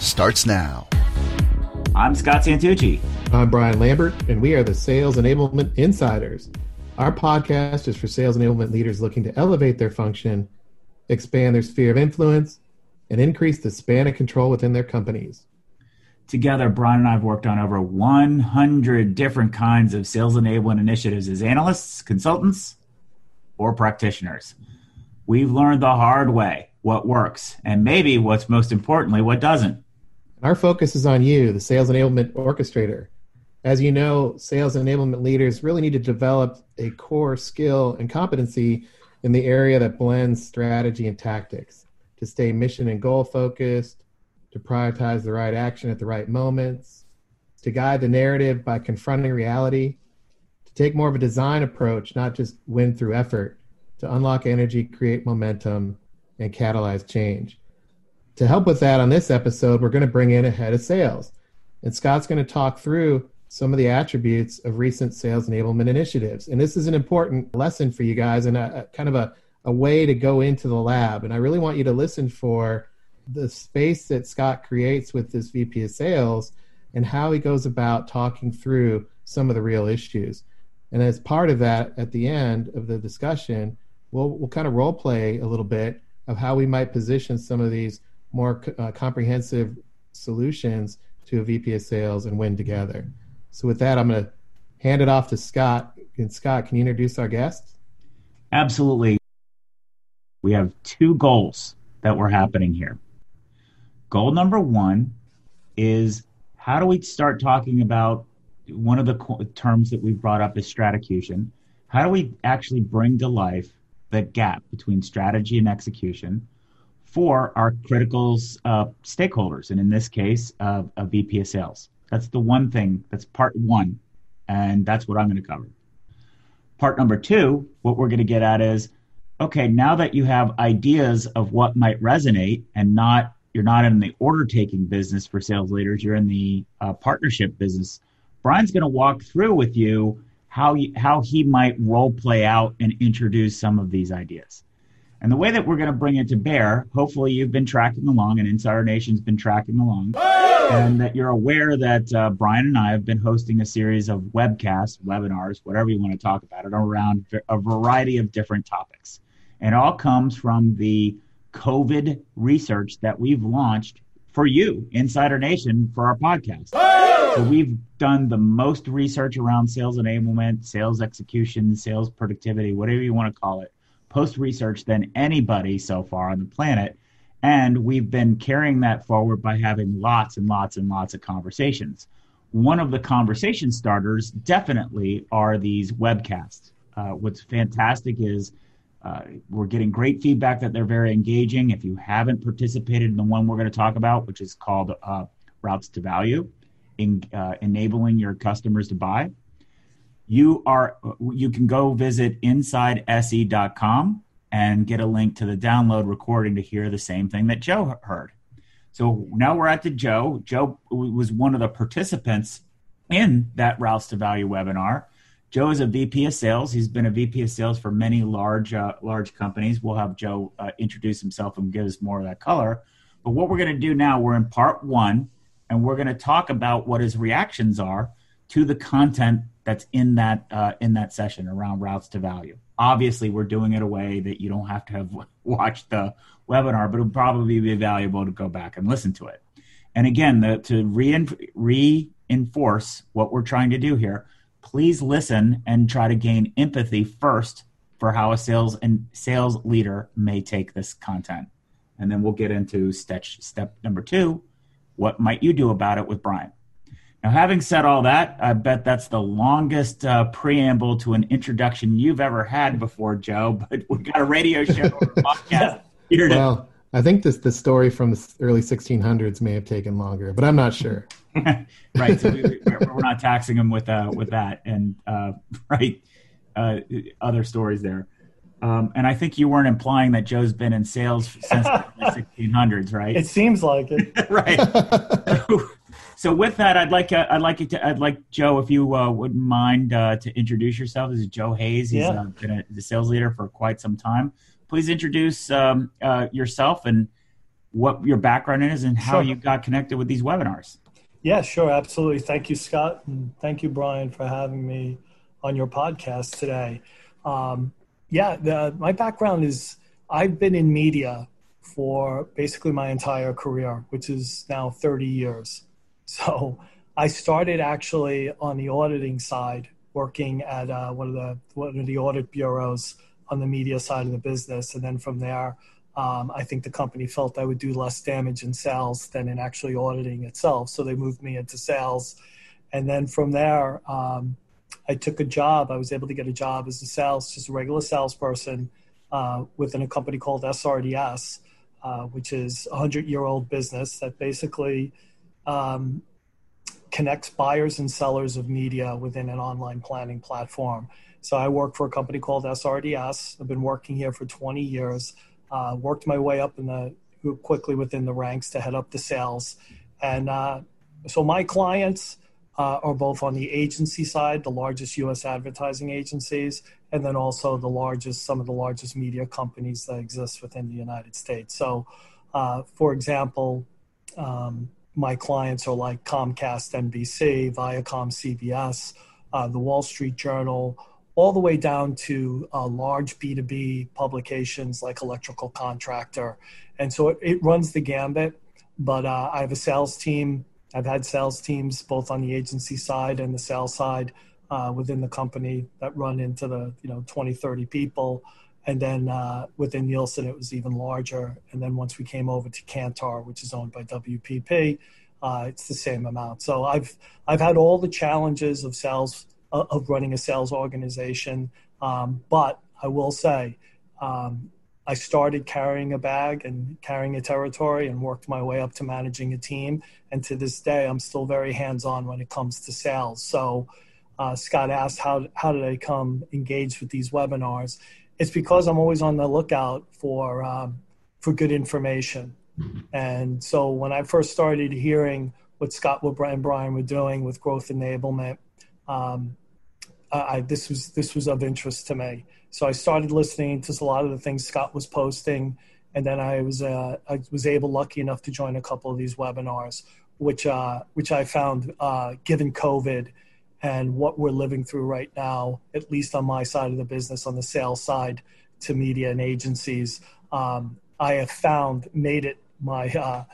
starts now. I'm Scott Santucci. I'm Brian Lambert, and we are the Sales Enablement Insiders. Our podcast is for sales enablement leaders looking to elevate their function, expand their sphere of influence, and increase the span of control within their companies. Together, Brian and I have worked on over 100 different kinds of sales enablement initiatives as analysts, consultants, or practitioners. We've learned the hard way what works, and maybe what's most importantly, what doesn't. Our focus is on you, the sales enablement orchestrator. As you know, sales enablement leaders really need to develop a core skill and competency in the area that blends strategy and tactics to stay mission and goal focused, to prioritize the right action at the right moments, to guide the narrative by confronting reality, to take more of a design approach, not just win through effort, to unlock energy, create momentum, and catalyze change to help with that on this episode, we're going to bring in a head of sales. And Scott's going to talk through some of the attributes of recent sales enablement initiatives. And this is an important lesson for you guys and a, a kind of a, a way to go into the lab. And I really want you to listen for the space that Scott creates with this VP of sales and how he goes about talking through some of the real issues. And as part of that, at the end of the discussion, we'll, we'll kind of role play a little bit of how we might position some of these more uh, comprehensive solutions to a VP of sales and win together. So with that, I'm going to hand it off to Scott. And Scott, can you introduce our guests? Absolutely. We have two goals that were happening here. Goal number one is how do we start talking about one of the terms that we've brought up is stratacution. How do we actually bring to life the gap between strategy and execution? For our critical uh, stakeholders, and in this case, uh, a VP of sales. That's the one thing. That's part one, and that's what I'm going to cover. Part number two, what we're going to get at is, okay, now that you have ideas of what might resonate, and not you're not in the order taking business for sales leaders, you're in the uh, partnership business. Brian's going to walk through with you how he, how he might role play out and introduce some of these ideas. And the way that we're going to bring it to bear, hopefully you've been tracking along and Insider Nation's been tracking along, and that you're aware that uh, Brian and I have been hosting a series of webcasts, webinars, whatever you want to talk about it, around a variety of different topics. And it all comes from the COVID research that we've launched for you, Insider Nation, for our podcast. So we've done the most research around sales enablement, sales execution, sales productivity, whatever you want to call it post research than anybody so far on the planet. And we've been carrying that forward by having lots and lots and lots of conversations. One of the conversation starters definitely are these webcasts. Uh, what's fantastic is uh, we're getting great feedback that they're very engaging. If you haven't participated in the one we're going to talk about, which is called uh, Routes to Value, in, uh, enabling your customers to buy, you are you can go visit insidese.com and get a link to the download recording to hear the same thing that Joe heard. So now we're at the Joe. Joe was one of the participants in that Routes to Value webinar. Joe is a VP of sales. He's been a VP of sales for many large uh, large companies. We'll have Joe uh, introduce himself and give us more of that color. But what we're going to do now, we're in part one, and we're going to talk about what his reactions are to the content that's in that uh, in that session around routes to value. Obviously, we're doing it a way that you don't have to have watched the webinar, but it'll probably be valuable to go back and listen to it. And again, the, to reinforce what we're trying to do here, please listen and try to gain empathy first for how a sales and sales leader may take this content. And then we'll get into step, step number two. What might you do about it with Brian? Now, having said all that, I bet that's the longest uh, preamble to an introduction you've ever had before, Joe. But we've got a radio show or a podcast here to. Well, I think this the story from the early 1600s may have taken longer, but I'm not sure. right, so we, are not taxing them with uh, with that, and uh, right, uh, other stories there. Um, and I think you weren't implying that Joe's been in sales since the 1600s, right? It seems like it. right. So, so, with that, I'd like uh, I'd like to I'd like Joe, if you uh, wouldn't mind, uh, to introduce yourself. This is Joe Hayes. He's yeah. Uh, been a, the sales leader for quite some time. Please introduce um, uh, yourself and what your background is and how sure. you got connected with these webinars. Yeah, sure, absolutely. Thank you, Scott, and thank you, Brian, for having me on your podcast today. Um, yeah, the, my background is I've been in media for basically my entire career, which is now 30 years. So I started actually on the auditing side, working at uh, one of the one of the audit bureaus on the media side of the business, and then from there, um, I think the company felt I would do less damage in sales than in actually auditing itself. So they moved me into sales, and then from there, um, I took a job. I was able to get a job as a sales, just a regular salesperson uh, within a company called SRDS, uh, which is a hundred year old business that basically um, connects buyers and sellers of media within an online planning platform. So I work for a company called SRDS. I've been working here for 20 years. Uh, worked my way up in the quickly within the ranks to head up the sales, and uh, so my clients uh, are both on the agency side, the largest U.S. advertising agencies, and then also the largest, some of the largest media companies that exist within the United States. So, uh, for example, um, my clients are like Comcast, NBC, Viacom, CBS, uh, the Wall Street Journal, all the way down to uh, large B2B publications like Electrical Contractor. And so it, it runs the gambit. But uh, I have a sales team I've had sales teams both on the agency side and the sales side uh, within the company that run into the you know 20, 30 people. And then uh, within Nielsen, it was even larger. And then once we came over to Kantar, which is owned by WPP, uh, it's the same amount. So I've I've had all the challenges of sales uh, of running a sales organization, um, but I will say um, I started carrying a bag and carrying a territory and worked my way up to managing a team. And to this day, I'm still very hands on when it comes to sales. So, uh, Scott asked, how, how did I come engaged with these webinars? It's because I'm always on the lookout for, um, for good information. And so when I first started hearing what Scott and Brian were doing with growth enablement, um, I, this was this was of interest to me. So I started listening to a lot of the things Scott was posting, and then I was uh, I was able, lucky enough, to join a couple of these webinars, which uh, which I found, uh, given COVID and what we're living through right now, at least on my side of the business, on the sales side to media and agencies, um, I have found made it my uh,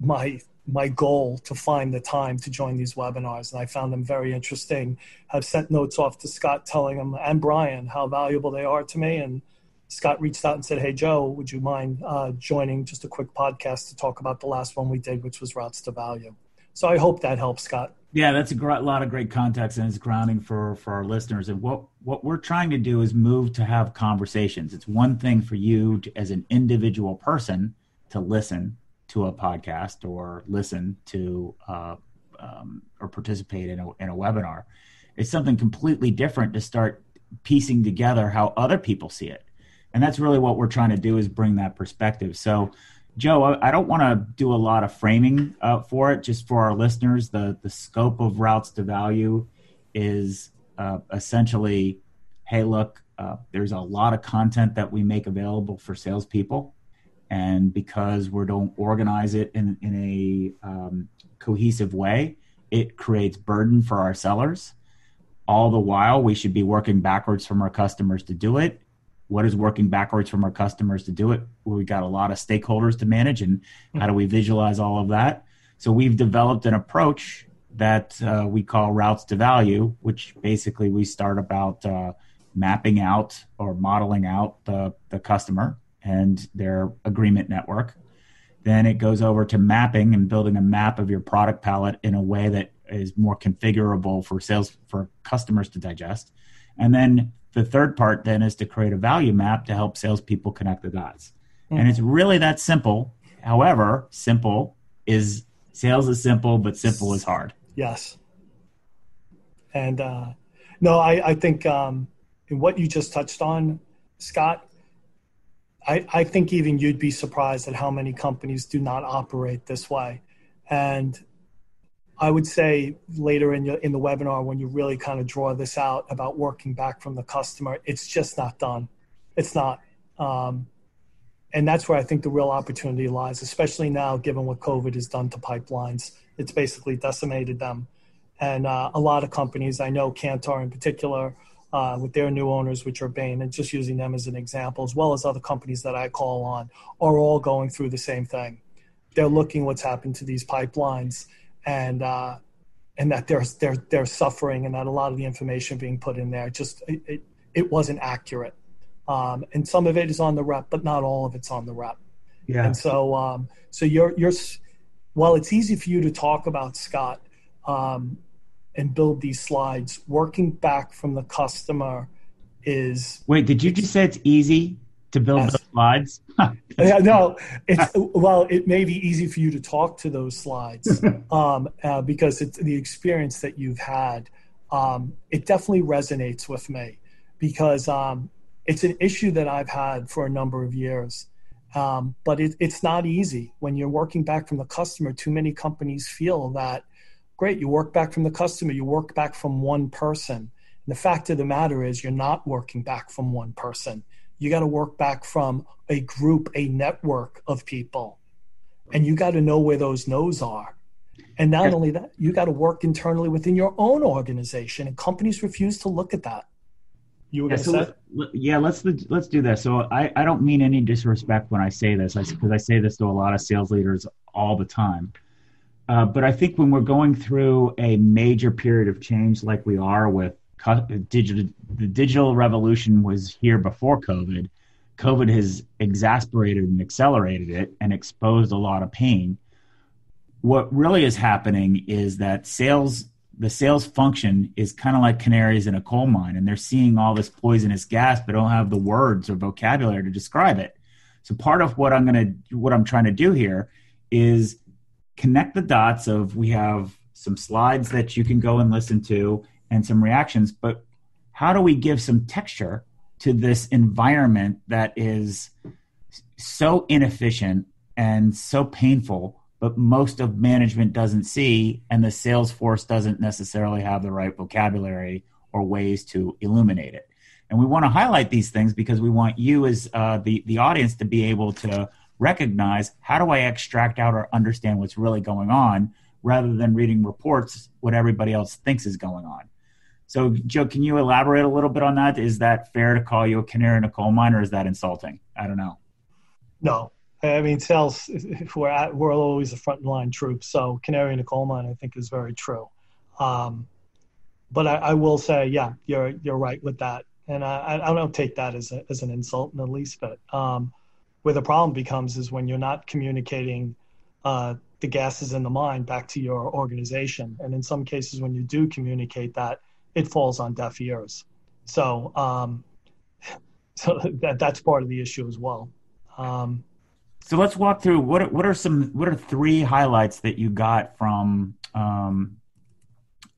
my my goal to find the time to join these webinars. And I found them very interesting. I've sent notes off to Scott telling him and Brian how valuable they are to me. And Scott reached out and said, Hey, Joe, would you mind uh, joining just a quick podcast to talk about the last one we did, which was Routes to Value? So I hope that helps, Scott. Yeah, that's a great, lot of great context and it's grounding for, for our listeners. And what, what we're trying to do is move to have conversations. It's one thing for you to, as an individual person to listen to a podcast or listen to uh, um, or participate in a, in a webinar. It's something completely different to start piecing together how other people see it. And that's really what we're trying to do is bring that perspective. So, Joe, I, don't want to do a lot of framing uh, for it, just for our listeners. The, the scope of routes to value is uh, essentially hey, look, uh, there's a lot of content that we make available for salespeople and because we don't organize it in, in a um, cohesive way it creates burden for our sellers all the while we should be working backwards from our customers to do it what is working backwards from our customers to do it We've got a lot of stakeholders to manage and how do we visualize all of that so we've developed an approach that uh, we call routes to value which basically we start about uh, mapping out or modeling out the, the customer and their agreement network. Then it goes over to mapping and building a map of your product palette in a way that is more configurable for sales for customers to digest. And then the third part then is to create a value map to help salespeople connect the dots. Mm. And it's really that simple. However, simple is sales is simple, but simple is hard. Yes. And uh, no, I, I think um, in what you just touched on, Scott, I, I think even you'd be surprised at how many companies do not operate this way. And I would say later in your, in the webinar when you really kind of draw this out about working back from the customer, it's just not done. It's not. Um, and that's where I think the real opportunity lies, especially now given what COVID has done to pipelines. It's basically decimated them. And uh, a lot of companies, I know Kantar in particular, uh, with their new owners, which are Bain, and just using them as an example, as well as other companies that I call on, are all going through the same thing. They're looking what's happened to these pipelines, and uh, and that they're they're they're suffering, and that a lot of the information being put in there just it, it, it wasn't accurate. Um, and some of it is on the rep, but not all of it's on the rep. Yeah. And so um, so you're you're while it's easy for you to talk about Scott, um, and build these slides. Working back from the customer is. Wait, did you just say it's easy to build yes. slides? yeah, no, it's well, it may be easy for you to talk to those slides um, uh, because it's the experience that you've had. Um, it definitely resonates with me because um, it's an issue that I've had for a number of years. Um, but it, it's not easy when you're working back from the customer. Too many companies feel that Great, you work back from the customer, you work back from one person. And the fact of the matter is, you're not working back from one person. You got to work back from a group, a network of people. And you got to know where those no's are. And not only that, you got to work internally within your own organization. And companies refuse to look at that. You were yeah, so let, yeah, let's let's do this. So I, I don't mean any disrespect when I say this, because I, I say this to a lot of sales leaders all the time. Uh, but I think when we're going through a major period of change like we are with digital, the digital revolution was here before COVID. COVID has exasperated and accelerated it and exposed a lot of pain. What really is happening is that sales, the sales function is kind of like canaries in a coal mine, and they're seeing all this poisonous gas, but don't have the words or vocabulary to describe it. So part of what I'm going to, what I'm trying to do here is connect the dots of we have some slides that you can go and listen to and some reactions, but how do we give some texture to this environment that is so inefficient and so painful, but most of management doesn't see, and the sales force doesn't necessarily have the right vocabulary or ways to illuminate it. And we want to highlight these things because we want you as uh, the the audience to be able to recognize how do I extract out or understand what's really going on rather than reading reports what everybody else thinks is going on. So, Joe, can you elaborate a little bit on that? Is that fair to call you a canary in a coal mine, or is that insulting? I don't know. No, I mean, sales. We're at, we're always the front line troops, so canary in a coal mine, I think, is very true. Um, but I, I, will say, yeah, you're you're right with that, and I, I don't take that as a, as an insult in the least bit. Um, where the problem becomes is when you're not communicating uh, the gases in the mind back to your organization. And in some cases, when you do communicate that, it falls on deaf ears. So, um, so that that's part of the issue as well. Um, so let's walk through what are, what are some what are three highlights that you got from um,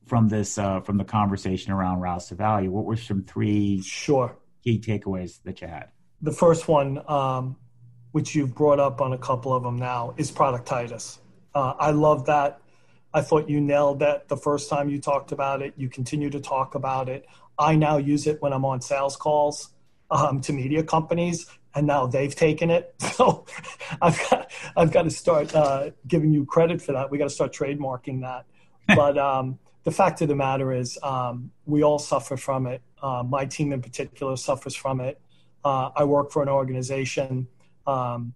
from this uh, from the conversation around routes to value? What were some three sure key takeaways that you had? The first one um, which you've brought up on a couple of them now, is productitis. Uh, I love that. I thought you nailed that the first time you talked about it. You continue to talk about it. I now use it when I'm on sales calls um, to media companies, and now they've taken it. So I've got I've got to start uh, giving you credit for that. We got to start trademarking that. but um, the fact of the matter is, um, we all suffer from it. Uh, my team in particular suffers from it. Uh, I work for an organization um,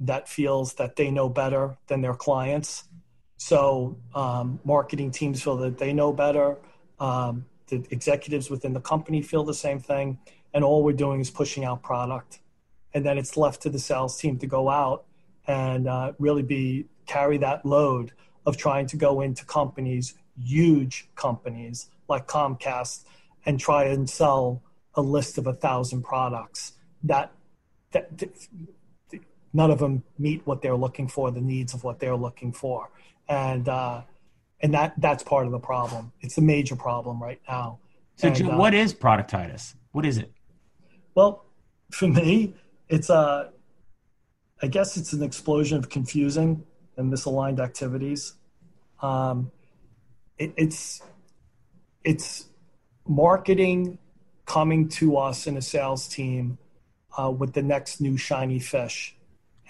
that feels that they know better than their clients. So um, marketing teams feel that they know better. Um, the executives within the company feel the same thing, and all we're doing is pushing out product, and then it's left to the sales team to go out and uh, really be carry that load of trying to go into companies, huge companies like Comcast, and try and sell a list of a thousand products. That, that none of them meet what they're looking for, the needs of what they're looking for, and uh, and that that's part of the problem. It's a major problem right now. So, and, uh, what is productitis? What is it? Well, for me, it's a, I guess it's an explosion of confusing and misaligned activities. Um, it, it's it's marketing coming to us in a sales team uh, with the next new shiny fish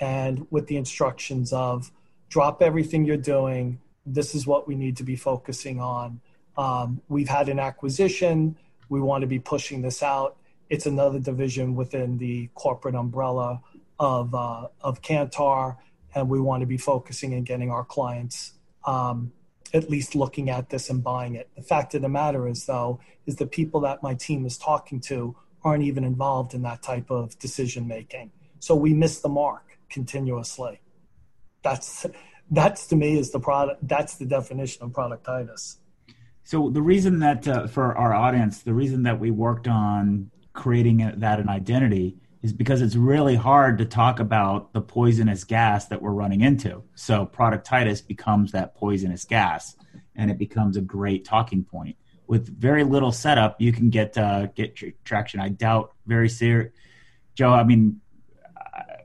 and with the instructions of drop everything you're doing. This is what we need to be focusing on. Um, we've had an acquisition. We want to be pushing this out. It's another division within the corporate umbrella of uh, of Kantar, and we want to be focusing and getting our clients um, at least looking at this and buying it. The fact of the matter is, though, is the people that my team is talking to aren't even involved in that type of decision making. So we miss the mark continuously. That's that's to me is the product. That's the definition of productitis. So the reason that uh, for our audience, the reason that we worked on creating that an identity is because it's really hard to talk about the poisonous gas that we're running into. So productitis becomes that poisonous gas, and it becomes a great talking point. With very little setup, you can get uh, get traction. I doubt very serious, Joe. I mean,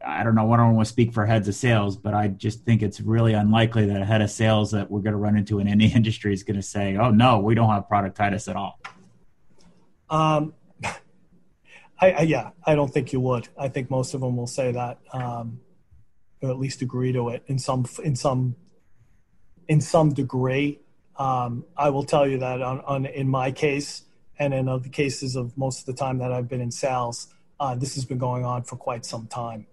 I don't know. I don't want to speak for heads of sales, but I just think it's really unlikely that a head of sales that we're going to run into in any industry is going to say, "Oh no, we don't have productitis at all." Um, I, I, yeah, I don't think you would. I think most of them will say that, um, or at least agree to it in some in some in some degree. Um, I will tell you that on, on in my case and in other cases of most of the time that I've been in sales, uh, this has been going on for quite some time.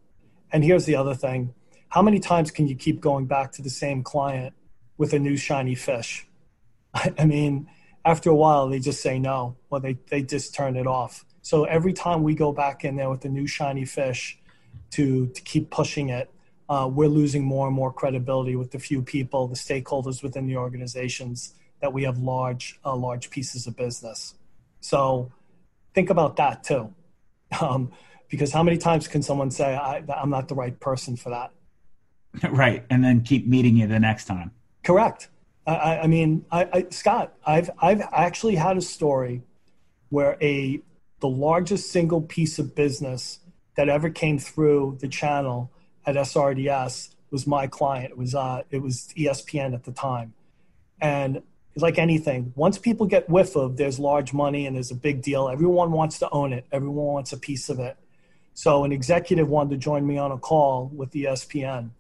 And here's the other thing: how many times can you keep going back to the same client with a new shiny fish? I mean, after a while, they just say no, or they they just turn it off. So every time we go back in there with a new shiny fish to, to keep pushing it, uh, we're losing more and more credibility with the few people, the stakeholders within the organizations that we have large, uh, large pieces of business. So think about that too. Um, because how many times can someone say, I, I'm not the right person for that? Right. And then keep meeting you the next time. Correct. I, I mean, I, I, Scott, I've, I've actually had a story where a the largest single piece of business that ever came through the channel at SRDS was my client. It was uh, it was ESPN at the time, and like anything, once people get whiff of there's large money and there's a big deal, everyone wants to own it. Everyone wants a piece of it. So an executive wanted to join me on a call with ESPN.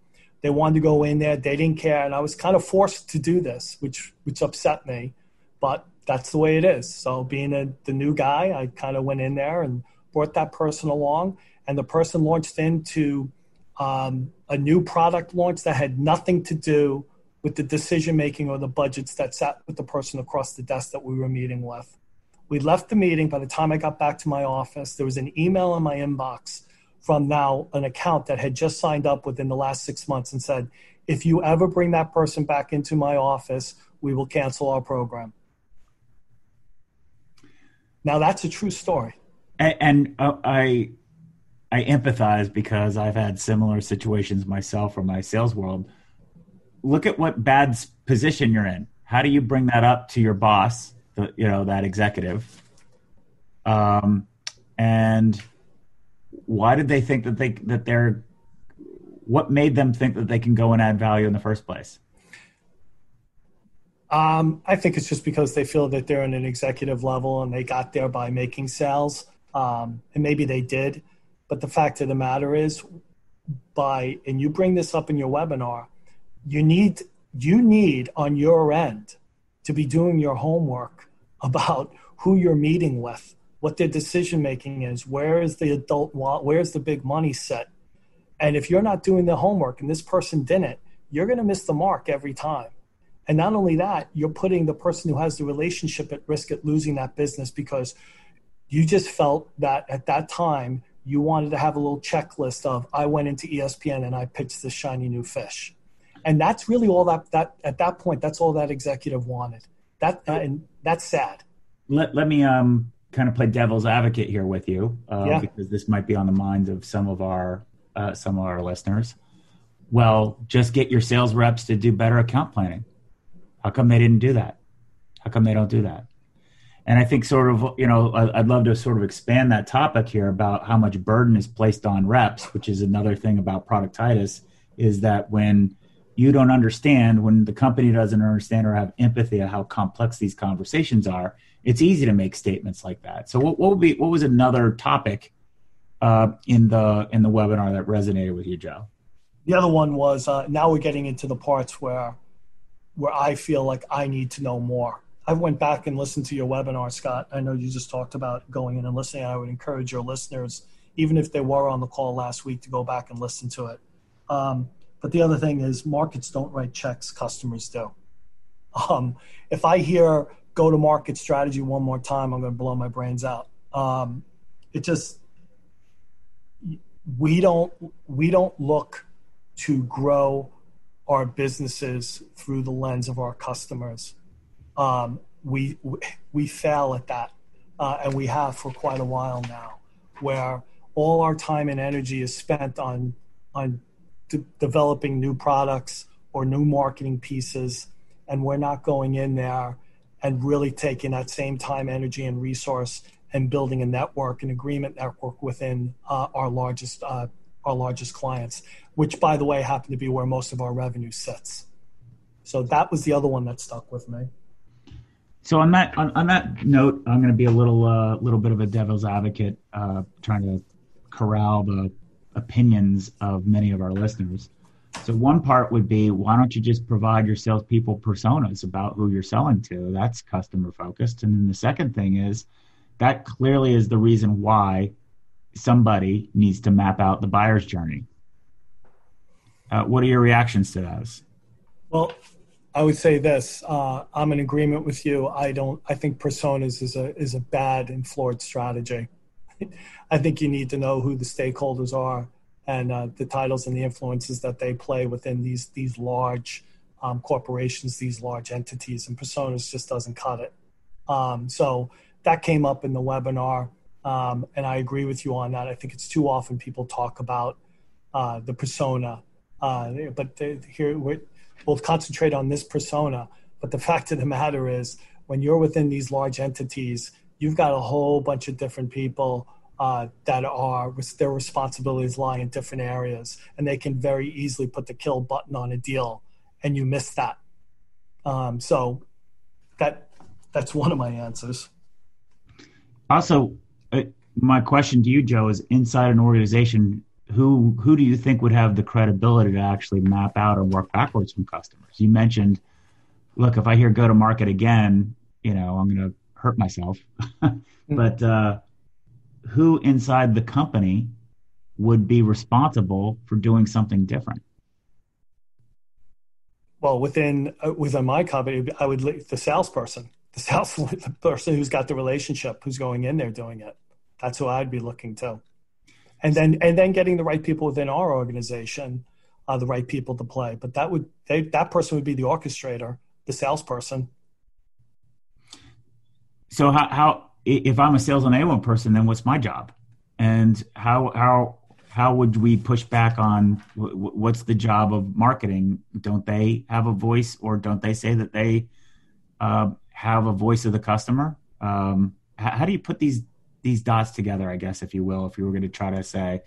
They wanted to go in there. They didn't care, and I was kind of forced to do this, which which upset me. But that's the way it is. So being a, the new guy, I kind of went in there and brought that person along, and the person launched into um, a new product launch that had nothing to do with the decision making or the budgets that sat with the person across the desk that we were meeting with. We left the meeting. By the time I got back to my office, there was an email in my inbox from now an account that had just signed up within the last six months and said, if you ever bring that person back into my office, we will cancel our program. Now that's a true story. And, and uh, I I empathize because I've had similar situations myself from my sales world. Look at what bad position you're in. How do you bring that up to your boss, the, you know, that executive? Um, and why did they think that they that they're what made them think that they can go and add value in the first place? Um, I think it's just because they feel that they're in an executive level and they got there by making sales, um, and maybe they did. But the fact of the matter is, by and you bring this up in your webinar, you need you need on your end to be doing your homework about who you're meeting with, what their decision making is, where is the adult, want, where's the big money set, and if you're not doing the homework and this person didn't, you're going to miss the mark every time. And not only that, you're putting the person who has the relationship at risk at losing that business because you just felt that at that time you wanted to have a little checklist of I went into ESPN and I pitched this shiny new fish. And that's really all that that at that point that's all that executive wanted. That uh, and that's sad. Let let me um kind of play devil's advocate here with you uh, yeah. because this might be on the minds of some of our uh, some of our listeners, well, just get your sales reps to do better account planning. How come they didn't do that? How come they don't do that? And I think sort of, you know, I'd love to sort of expand that topic here about how much burden is placed on reps, which is another thing about productitis, is that when you don't understand, when the company doesn't understand or have empathy of how complex these conversations are, it's easy to make statements like that. So what, what would be what was another topic uh, in the in the webinar that resonated with you, Joe? The other one was uh, now we're getting into the parts where where I feel like I need to know more. I went back and listened to your webinar, Scott. I know you just talked about going in and listening. I would encourage your listeners, even if they were on the call last week, to go back and listen to it. Um, but the other thing is, markets don't write checks; customers do. Um, if I hear go to market strategy one more time, I'm going to blow my brains out. Um, it just we don't we don't look to grow our businesses through the lens of our customers. Um, we we fail at that, uh, and we have for quite a while now, where all our time and energy is spent on on de- developing new products or new marketing pieces, and we're not going in there and really taking that same time, energy, and resource and building a network, an agreement network within uh, our largest uh, our largest clients, which by the way happen to be where most of our revenue sits. So that was the other one that stuck with me. So on that on, on that note, I'm going to be a little uh, little bit of a devil's advocate, uh, trying to corral the opinions of many of our listeners. So one part would be why don't you just provide your salespeople personas about who you're selling to? That's customer focused. And then the second thing is that clearly is the reason why somebody needs to map out the buyer's journey. Uh, what are your reactions to those? Well, I would say this: uh, I'm in agreement with you. I don't. I think personas is a is a bad and flawed strategy. I think you need to know who the stakeholders are and uh, the titles and the influences that they play within these these large um, corporations, these large entities, and personas just doesn't cut it. Um, so that came up in the webinar, um, and I agree with you on that. I think it's too often people talk about uh, the persona, uh, but here we'll concentrate on this persona. But the fact of the matter is, when you're within these large entities, you've got a whole bunch of different people uh, that are their responsibilities lie in different areas, and they can very easily put the kill button on a deal, and you miss that. Um, so that that's one of my answers. Also, uh, my question to you, Joe, is inside an organization, who who do you think would have the credibility to actually map out and work backwards from customers? You mentioned, look, if I hear go to market again, you know, I'm going to hurt myself, but. Uh, who inside the company would be responsible for doing something different? Well, within uh, within my company, I would the salesperson, the sales the person who's got the relationship, who's going in there doing it. That's who I'd be looking to, and then and then getting the right people within our organization, uh, the right people to play. But that would they, that person would be the orchestrator, the salesperson. So how how if I'm a sales enablement person, then what's my job? And how how how would we push back on what's the job of marketing? Don't they have a voice, or don't they say that they uh, have a voice of the customer? Um, how, how, do you put these these dots together? I guess, if you will, if you were going to try to say,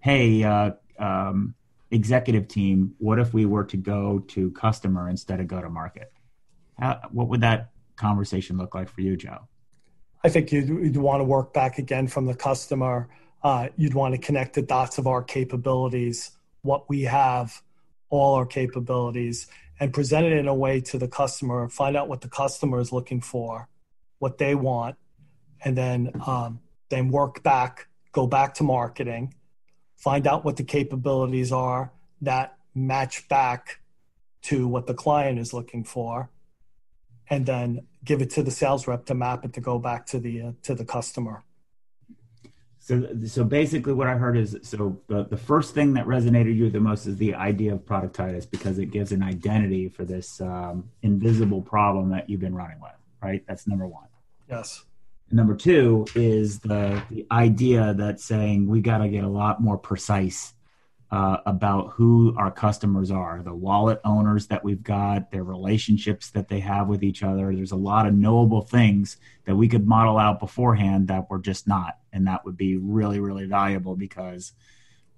"Hey, uh, um, executive team, what if we were to go to customer instead of go to market?" How, what would that conversation look like for you, Joe? I think you'd, you'd want to work back again from the customer. Uh, you'd want to connect the dots of our capabilities, what we have, all our capabilities, and present it in a way to the customer. Find out what the customer is looking for, what they want, and then um, then work back, go back to marketing, find out what the capabilities are that match back to what the client is looking for, and then give it to the sales rep to map it to go back to the uh, to the customer. So, so basically, what I heard is so the, the first thing that resonated you the most is the idea of productitis because it gives an identity for this um, invisible problem that you've been running with, right? That's number one. Yes. And number two is the the idea that saying we got to get a lot more precise uh, about who our customers are, the wallet owners that we've got, their relationships that they have with each other. There's a lot of knowable things that we could model out beforehand that we're just not. And that would be really, really valuable because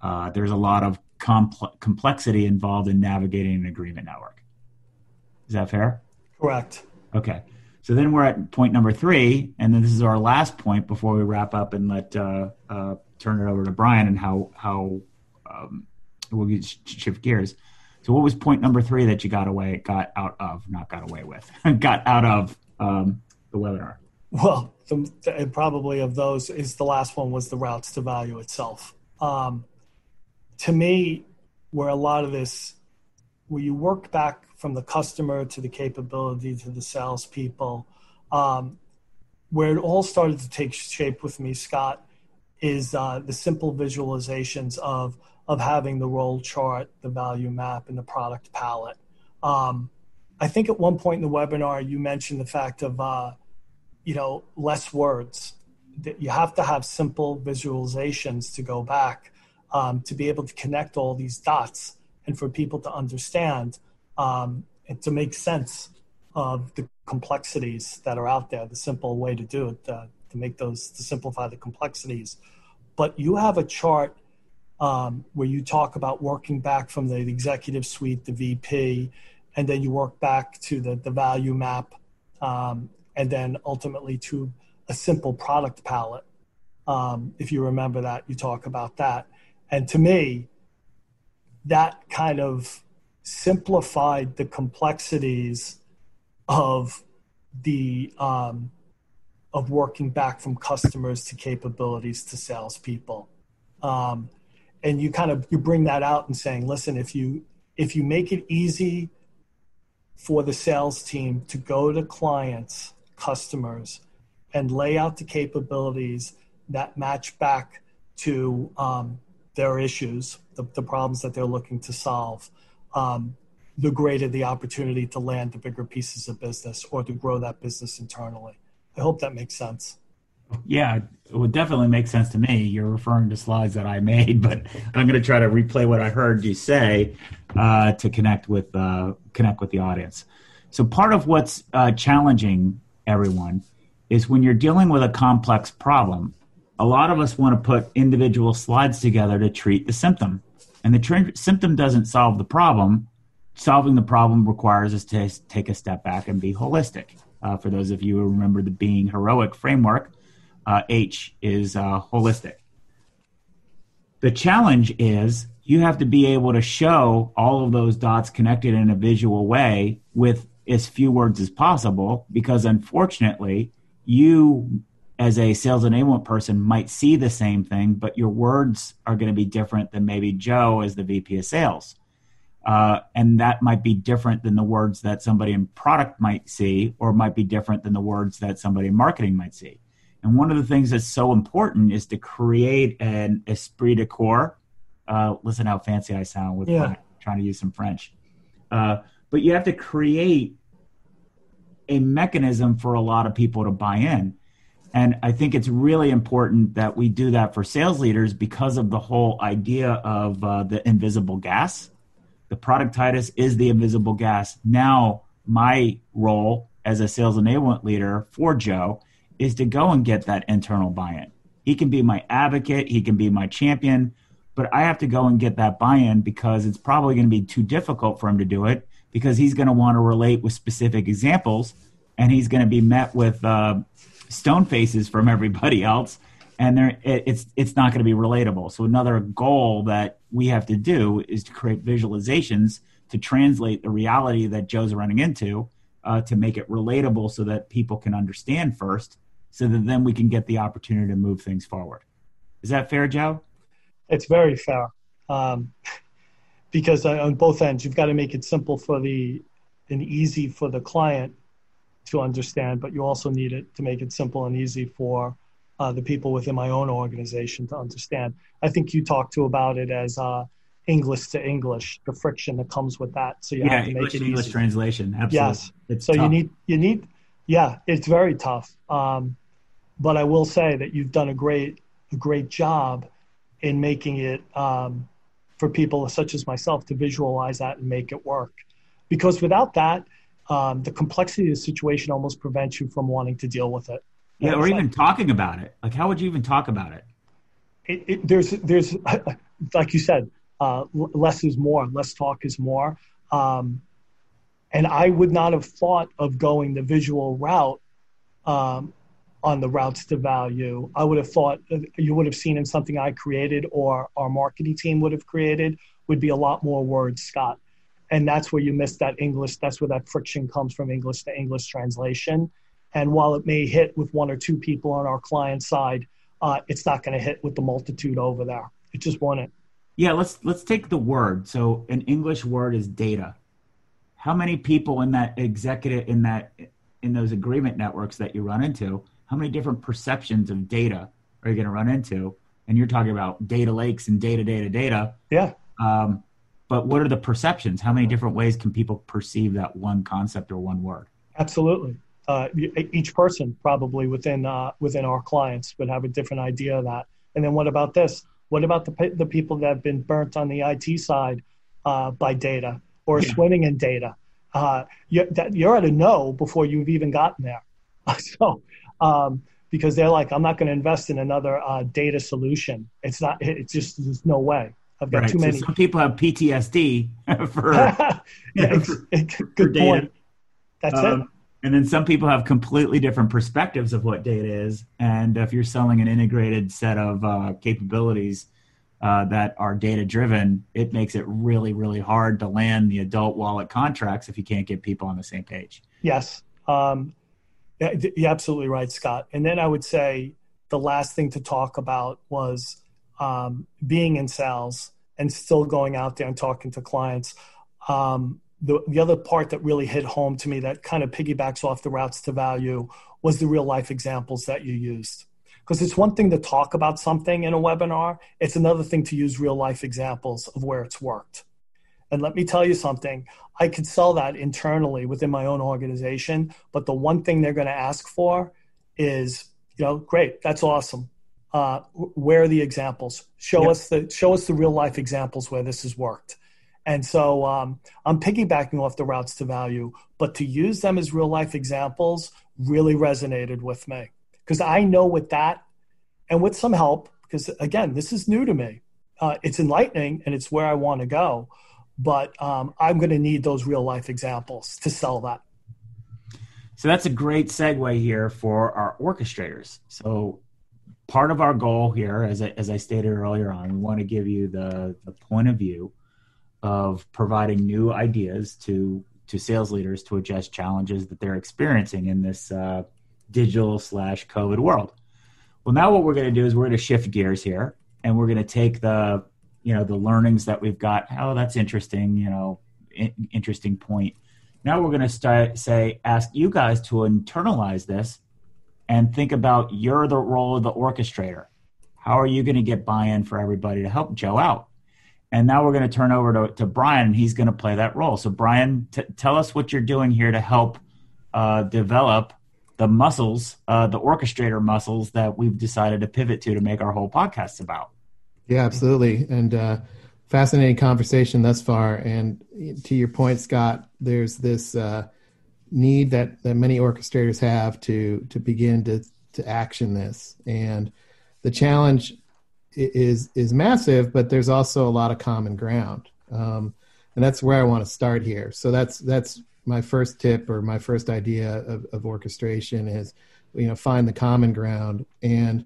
uh, there's a lot of compl- complexity involved in navigating an agreement network. Is that fair? Correct. Okay. So then we're at point number three, and then this is our last point before we wrap up and let uh, uh, turn it over to Brian and how how um, we'll shift gears. So, what was point number three that you got away, got out of, not got away with, got out of um, the webinar? Well, the, probably of those is the last one was the routes to value itself. Um, to me, where a lot of this, where you work back from the customer to the capability to the salespeople, um, where it all started to take shape with me, Scott, is uh, the simple visualizations of of having the role chart, the value map, and the product palette. Um, I think at one point in the webinar, you mentioned the fact of, uh, you know, less words. That you have to have simple visualizations to go back um, to be able to connect all these dots and for people to understand um, and to make sense of the complexities that are out there. The simple way to do it uh, to make those to simplify the complexities. But you have a chart um, where you talk about working back from the executive suite, the VP, and then you work back to the, the value map, um, and then ultimately to a simple product palette. Um, if you remember that, you talk about that. And to me, that kind of simplified the complexities of the um, of working back from customers to capabilities to salespeople. Um, and you kind of you bring that out and saying listen if you if you make it easy for the sales team to go to clients customers and lay out the capabilities that match back to um, their issues the, the, problems that they're looking to solve um, the greater the opportunity to land the bigger pieces of business or to grow that business internally. I hope that makes sense. Yeah, would definitely make sense to me. You're referring to slides that I made, but I'm going to try to replay what I heard you say uh, to connect with uh, connect with the audience. So part of what's uh, challenging everyone is when you're dealing with a complex problem. A lot of us want to put individual slides together to treat the symptom, and the tr- symptom doesn't solve the problem. Solving the problem requires us to take a step back and be holistic. Uh, for those of you who remember the being heroic framework, uh, H is uh, holistic. The challenge is you have to be able to show all of those dots connected in a visual way with as few words as possible because unfortunately you as a sales enablement person might see the same thing but your words are going to be different than maybe joe as the vp of sales uh, and that might be different than the words that somebody in product might see or might be different than the words that somebody in marketing might see and one of the things that's so important is to create an esprit de corps. Uh, listen how fancy I sound with yeah. trying to use some French. Uh, but you have to create a mechanism for a lot of people to buy in. And I think it's really important that we do that for sales leaders because of the whole idea of uh, the invisible gas. The productitis is the invisible gas. Now, my role as a sales enablement leader for Joe is to go and get that internal buy-in. He can be my advocate, he can be my champion, but I have to go and get that buy-in because it's probably going to be too difficult for him to do it because he's going to want to relate with specific examples and he's going to be met with uh, stone faces from everybody else and there it's it's not going to be relatable. So another goal that we have to do is to create visualizations to translate the reality that joe's running into uh, to make it relatable so that people can understand first so that then we can get the opportunity to move things forward. Is that fair, Joe? It's very fair. Um, because on both ends, you've got to make it simple for the and easy for the client to understand, but you also need it to make it simple and easy for uh, the people within my own organization to understand. I think you talked to about it as uh, English to English, the friction that comes with that. So you yeah, have to English make it English easy. translation. Absolutely. Yes. It's so tough. you need you need yeah, it's very tough. Um, but I will say that you've done a great a great job in making it um, for people such as myself to visualize that and make it work. Because without that, um, the complexity of the situation almost prevents you from wanting to deal with it. Yeah, or even like, talking about it. Like, how would you even talk about it? It, it, there's, there's, like you said, uh, less is more. Less talk is more. Um, and I would not have thought of going the visual route um, on the routes to value. I would have thought you would have seen in something I created or our marketing team would have created would be a lot more words, Scott. And that's where you miss that English. That's where that friction comes from English to English translation. And while it may hit with one or two people on our client side, uh, it's not going to hit with the multitude over there. It just won't. Yeah, let's let's take the word. So an English word is data. How many people in that executive in that in those agreement networks that you run into? How many different perceptions of data are you going to run into? And you're talking about data lakes and data, data, data. Yeah. Um, but what are the perceptions? How many different ways can people perceive that one concept or one word? Absolutely uh, each person probably within uh, within our clients would have a different idea of that. And then what about this? What about the the people that have been burnt on the IT side uh, by data or yeah. swimming in data? Uh, you're, that, you're at a no before you've even gotten there. so um, because they're like, I'm not going to invest in another uh, data solution. It's not. It's just there's no way. I've got right. too many. So some people have PTSD for, yeah, for, good for point. That's um, it and then some people have completely different perspectives of what data is and if you're selling an integrated set of uh, capabilities uh, that are data driven it makes it really really hard to land the adult wallet contracts if you can't get people on the same page yes um, you're absolutely right scott and then i would say the last thing to talk about was um, being in sales and still going out there and talking to clients um, the, the other part that really hit home to me that kind of piggybacks off the routes to value was the real life examples that you used. Because it's one thing to talk about something in a webinar, it's another thing to use real life examples of where it's worked. And let me tell you something, I could sell that internally within my own organization, but the one thing they're going to ask for is, you know, great, that's awesome. Uh, where are the examples? Show yep. us the show us the real life examples where this has worked. And so um, I'm piggybacking off the routes to value, but to use them as real life examples really resonated with me because I know with that and with some help, because again, this is new to me. Uh, it's enlightening and it's where I want to go, but um, I'm going to need those real life examples to sell that. So that's a great segue here for our orchestrators. So part of our goal here, as I, as I stated earlier on, we want to give you the, the point of view of providing new ideas to to sales leaders to address challenges that they're experiencing in this uh, digital slash COVID world. Well, now what we're going to do is we're going to shift gears here, and we're going to take the you know the learnings that we've got. Oh, that's interesting. You know, in- interesting point. Now we're going to start say ask you guys to internalize this and think about you're the role of the orchestrator. How are you going to get buy-in for everybody to help Joe out? And now we're going to turn over to, to Brian, and he's going to play that role. So, Brian, t- tell us what you're doing here to help uh, develop the muscles, uh, the orchestrator muscles that we've decided to pivot to to make our whole podcast about. Yeah, absolutely. And uh, fascinating conversation thus far. And to your point, Scott, there's this uh, need that, that many orchestrators have to to begin to to action this. And the challenge is is massive, but there's also a lot of common ground, um, and that's where I want to start here. So that's that's my first tip or my first idea of, of orchestration is, you know, find the common ground, and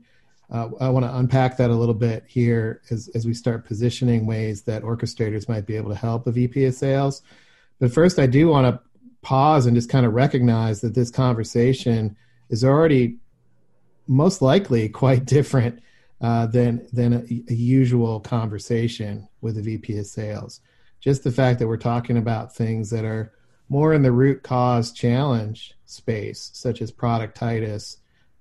uh, I want to unpack that a little bit here as as we start positioning ways that orchestrators might be able to help a VP of sales. But first, I do want to pause and just kind of recognize that this conversation is already most likely quite different uh, than than a, a, usual conversation with a VP of sales. Just the fact that we're talking about things that are more in the root cause challenge space, such as productitis.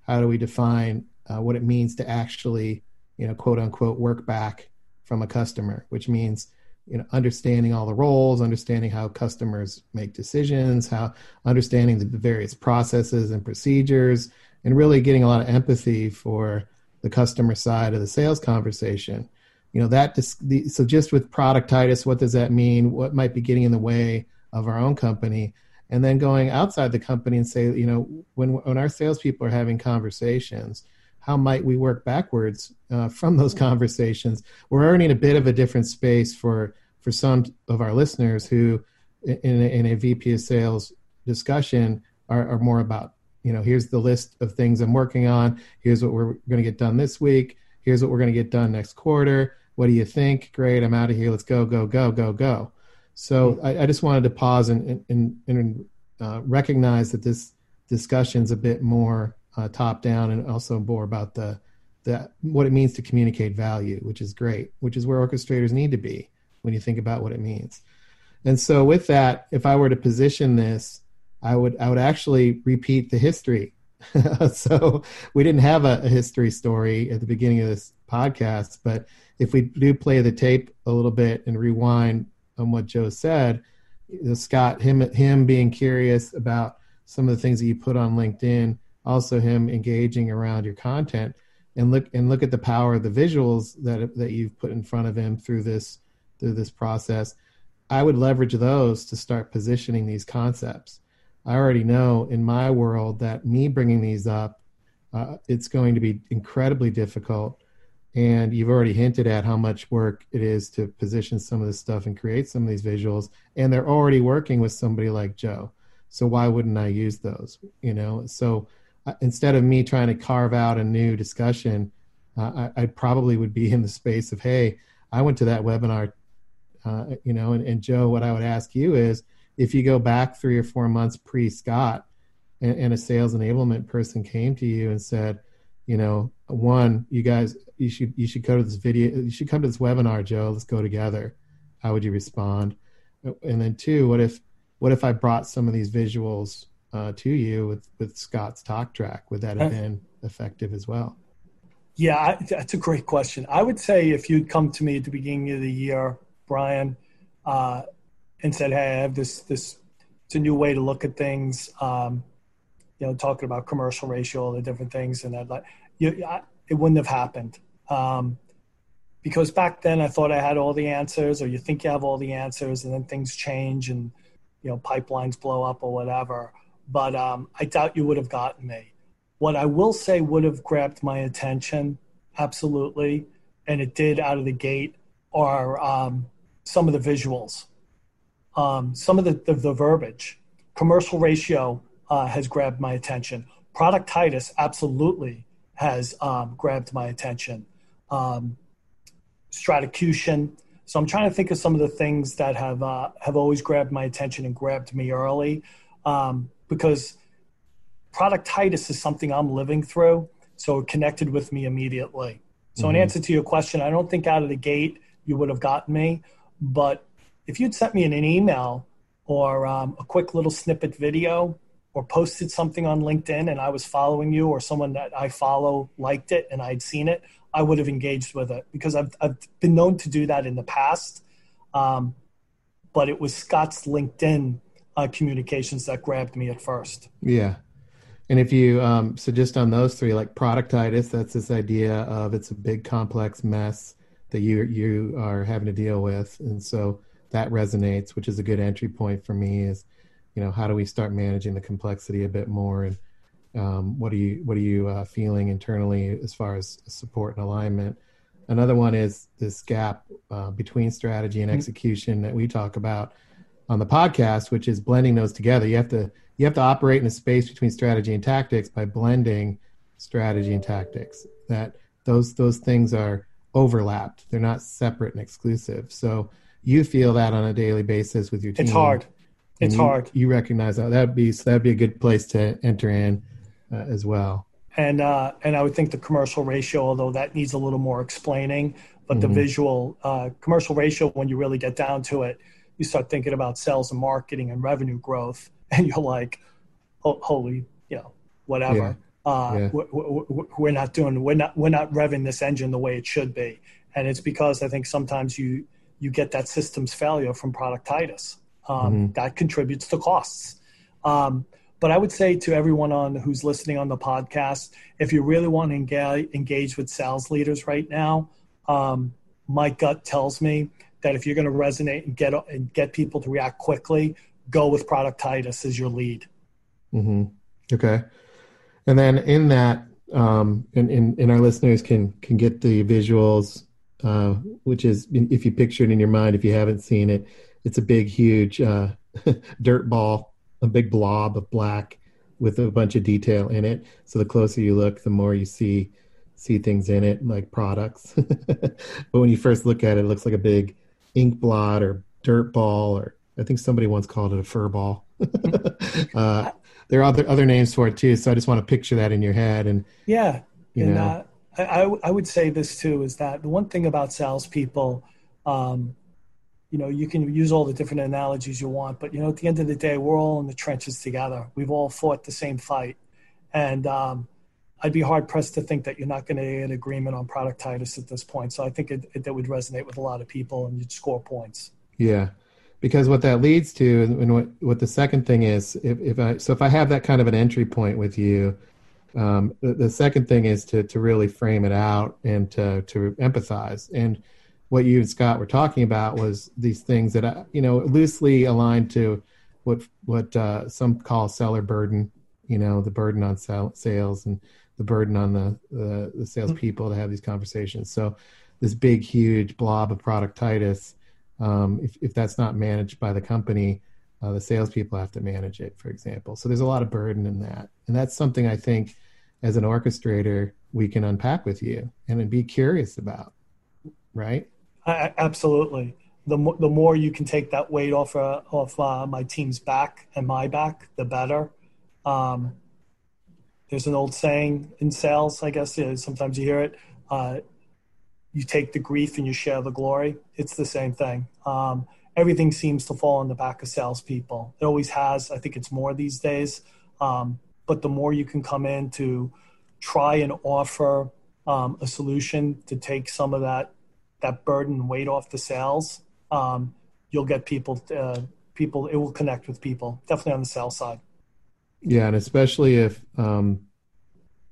How do we define uh, what it means to actually, you know, quote unquote, work back from a customer, which means you know understanding all the roles understanding how customers make decisions how understanding the various processes and procedures and really getting a lot of empathy for the customer side of the sales conversation. You know that dis- the, so just with productitis what does that mean? What might be getting in the way of our own company? And then going outside the company and say you know when when our salespeople are having conversations how might we work backwards uh, from those conversations? We're already in a bit of a different space for for some of our listeners who in a, in a vp of sales discussion are, are more about you know here's the list of things i'm working on. Here's what we're going to get done this week. Here's what we're going to get done next quarter. What do you think? Great i'm out of here. Let's go go go go go. So. I, I, just wanted to pause and, and, and uh, recognize that this discussion is a bit more uh, top down and also more about the, the what it means to communicate value which is great which is where orchestrators need to be when you think about what it means and so with that if i were to position this I would I would actually repeat the history. so we didn't have a, a, history story at the beginning of this podcast, but if we do play the tape a little bit and rewind on what Joe said, Scott him him being curious about some of the things that you put on LinkedIn, also him engaging around your content, and look and look at the power of the visuals that that you've put in front of him through this through this process. I would leverage those to start positioning these concepts I already know in my world that me bringing these up, uh, it's going to be incredibly difficult. And you've already hinted at how much work it is to position some of this stuff and create some of these visuals. And they're already working with somebody like Joe. So why wouldn't I use those? You know, so instead of me trying to carve out a new discussion, uh, I, I, probably would be in the space of, hey, I went to that webinar, uh, you know, and, and Joe, what I would ask you is, if you go back three or four months pre Scott, and, and, a sales enablement person came to you and said, you know, one, you guys, you should you should go to this video, you should come to this webinar, Joe. Let's go together. How would you respond? And then two, what if what if I brought some of these visuals uh, to you with with Scott's talk track? Would that have been effective as well? Yeah, that's a great question. I would say if you'd come to me at the beginning of the year, Brian, uh, and said, "Hey, I have this this it's a new way to look at things." Um, you know, talking about commercial ratio, all the different things, and I'd like you, I, it wouldn't have happened um, because back then I thought I had all the answers, or you think you have all the answers, and then things change, and you know, pipelines blow up or whatever. But um, I doubt you would have gotten me. What I will say would have grabbed my attention, absolutely, and it did out of the gate, are um, some of the visuals um, some of the, the, the, verbiage. Commercial ratio uh, has grabbed my attention. Productitis absolutely has um, grabbed my attention. Um, Stratocution. So I'm trying to think of some of the things that have uh, have always grabbed my attention and grabbed me early, um, because productitis is something I'm living through. So it connected with me immediately. So mm-hmm. in answer to your question, I don't think out of the gate you would have gotten me, but if you'd sent me an email or um, a quick little snippet video or posted something on LinkedIn and I was following you or someone that I follow liked it and I'd seen it, I would have engaged with it because I've, I've been known to do that in the past. Um, but it was Scott's LinkedIn uh, communications that grabbed me at first. Yeah. And if you, um, so just on those three, like productitis, that's this idea of it's a big complex mess that you you are having to deal with. And so that resonates, which is a good entry point for me. Is you know how do we start managing the complexity a bit more, and um, what are you what are you uh, feeling internally as far as support and alignment? Another one is this gap uh, between strategy and mm-hmm. execution that we talk about on the podcast, which is blending those together. You have to you have to operate in a space between strategy and tactics by blending strategy and tactics. That those those things are overlapped. They're not separate and exclusive. So you feel that on a daily basis with your team. It's hard. It's you, hard. You recognize that. That'd be so that'd be a good place to enter in uh, as well. And uh, and I would think the commercial ratio, although that needs a little more explaining, but mm-hmm. the visual uh, commercial ratio, when you really get down to it, you start thinking about sales and marketing and revenue growth, and you're like, oh, holy, you know, whatever. Yeah. Uh, yeah. We're, we're not doing we're not we're not revving this engine the way it should be, and it's because I think sometimes you you get that systems failure from productitis. Um, mm-hmm. That contributes to costs. Um, but I would say to everyone on who's listening on the podcast, if you really want to engage, engage with sales leaders right now, um, my gut tells me that if you're going to resonate and get and get people to react quickly, go with productitis as your lead. Mm-hmm. Okay, and then in that, um, and, and, and our listeners can can get the visuals, uh, which is if you picture it in your mind, if you haven't seen it, it's a big, huge uh, dirt ball, a big blob of black with a bunch of detail in it. So the closer you look, the more you see see things in it, like products. but when you first look at it, it looks like a big ink blot or dirt ball, or I think somebody once called it a fur ball. uh, there are other other names for it too. So I just want to picture that in your head and yeah, you and, know. Uh, I, I would say this too is that the one thing about salespeople, um, you know, you can use all the different analogies you want, but you know, at the end of the day, we're all in the trenches together. We've all fought the same fight, and um, I'd be hard pressed to think that you're not going to get an agreement on productitis at this point. So I think it, it, that would resonate with a lot of people, and you'd score points. Yeah, because what that leads to, and what what the second thing is, if, if I so if I have that kind of an entry point with you, um, the, the second thing is to to really frame it out and to to empathize. And what you and Scott were talking about was these things that I, you know loosely aligned to what what uh, some call seller burden. You know, the burden on sales and the burden on the the, the salespeople to have these conversations. So this big, huge blob of productitis, um, if if that's not managed by the company, uh, the salespeople have to manage it, for example. So there's a lot of burden in that, and that's something I think as an orchestrator we can unpack with you and be curious about, right? I, absolutely. The mo- the more you can take that weight off uh, off uh, my team's back and my back, the better. Um, there's an old saying in sales, I guess. sometimes you hear it. Uh, you take the grief and you share the glory. It's the same thing. Um, everything seems to fall on the back of salespeople. It always has. I think it's more these days. Um, but the more you can come in to try and offer um, a solution to take some of that that burden weight off the sales, um, you'll get people. Uh, people, it will connect with people. Definitely on the sales side. Yeah, and especially if um,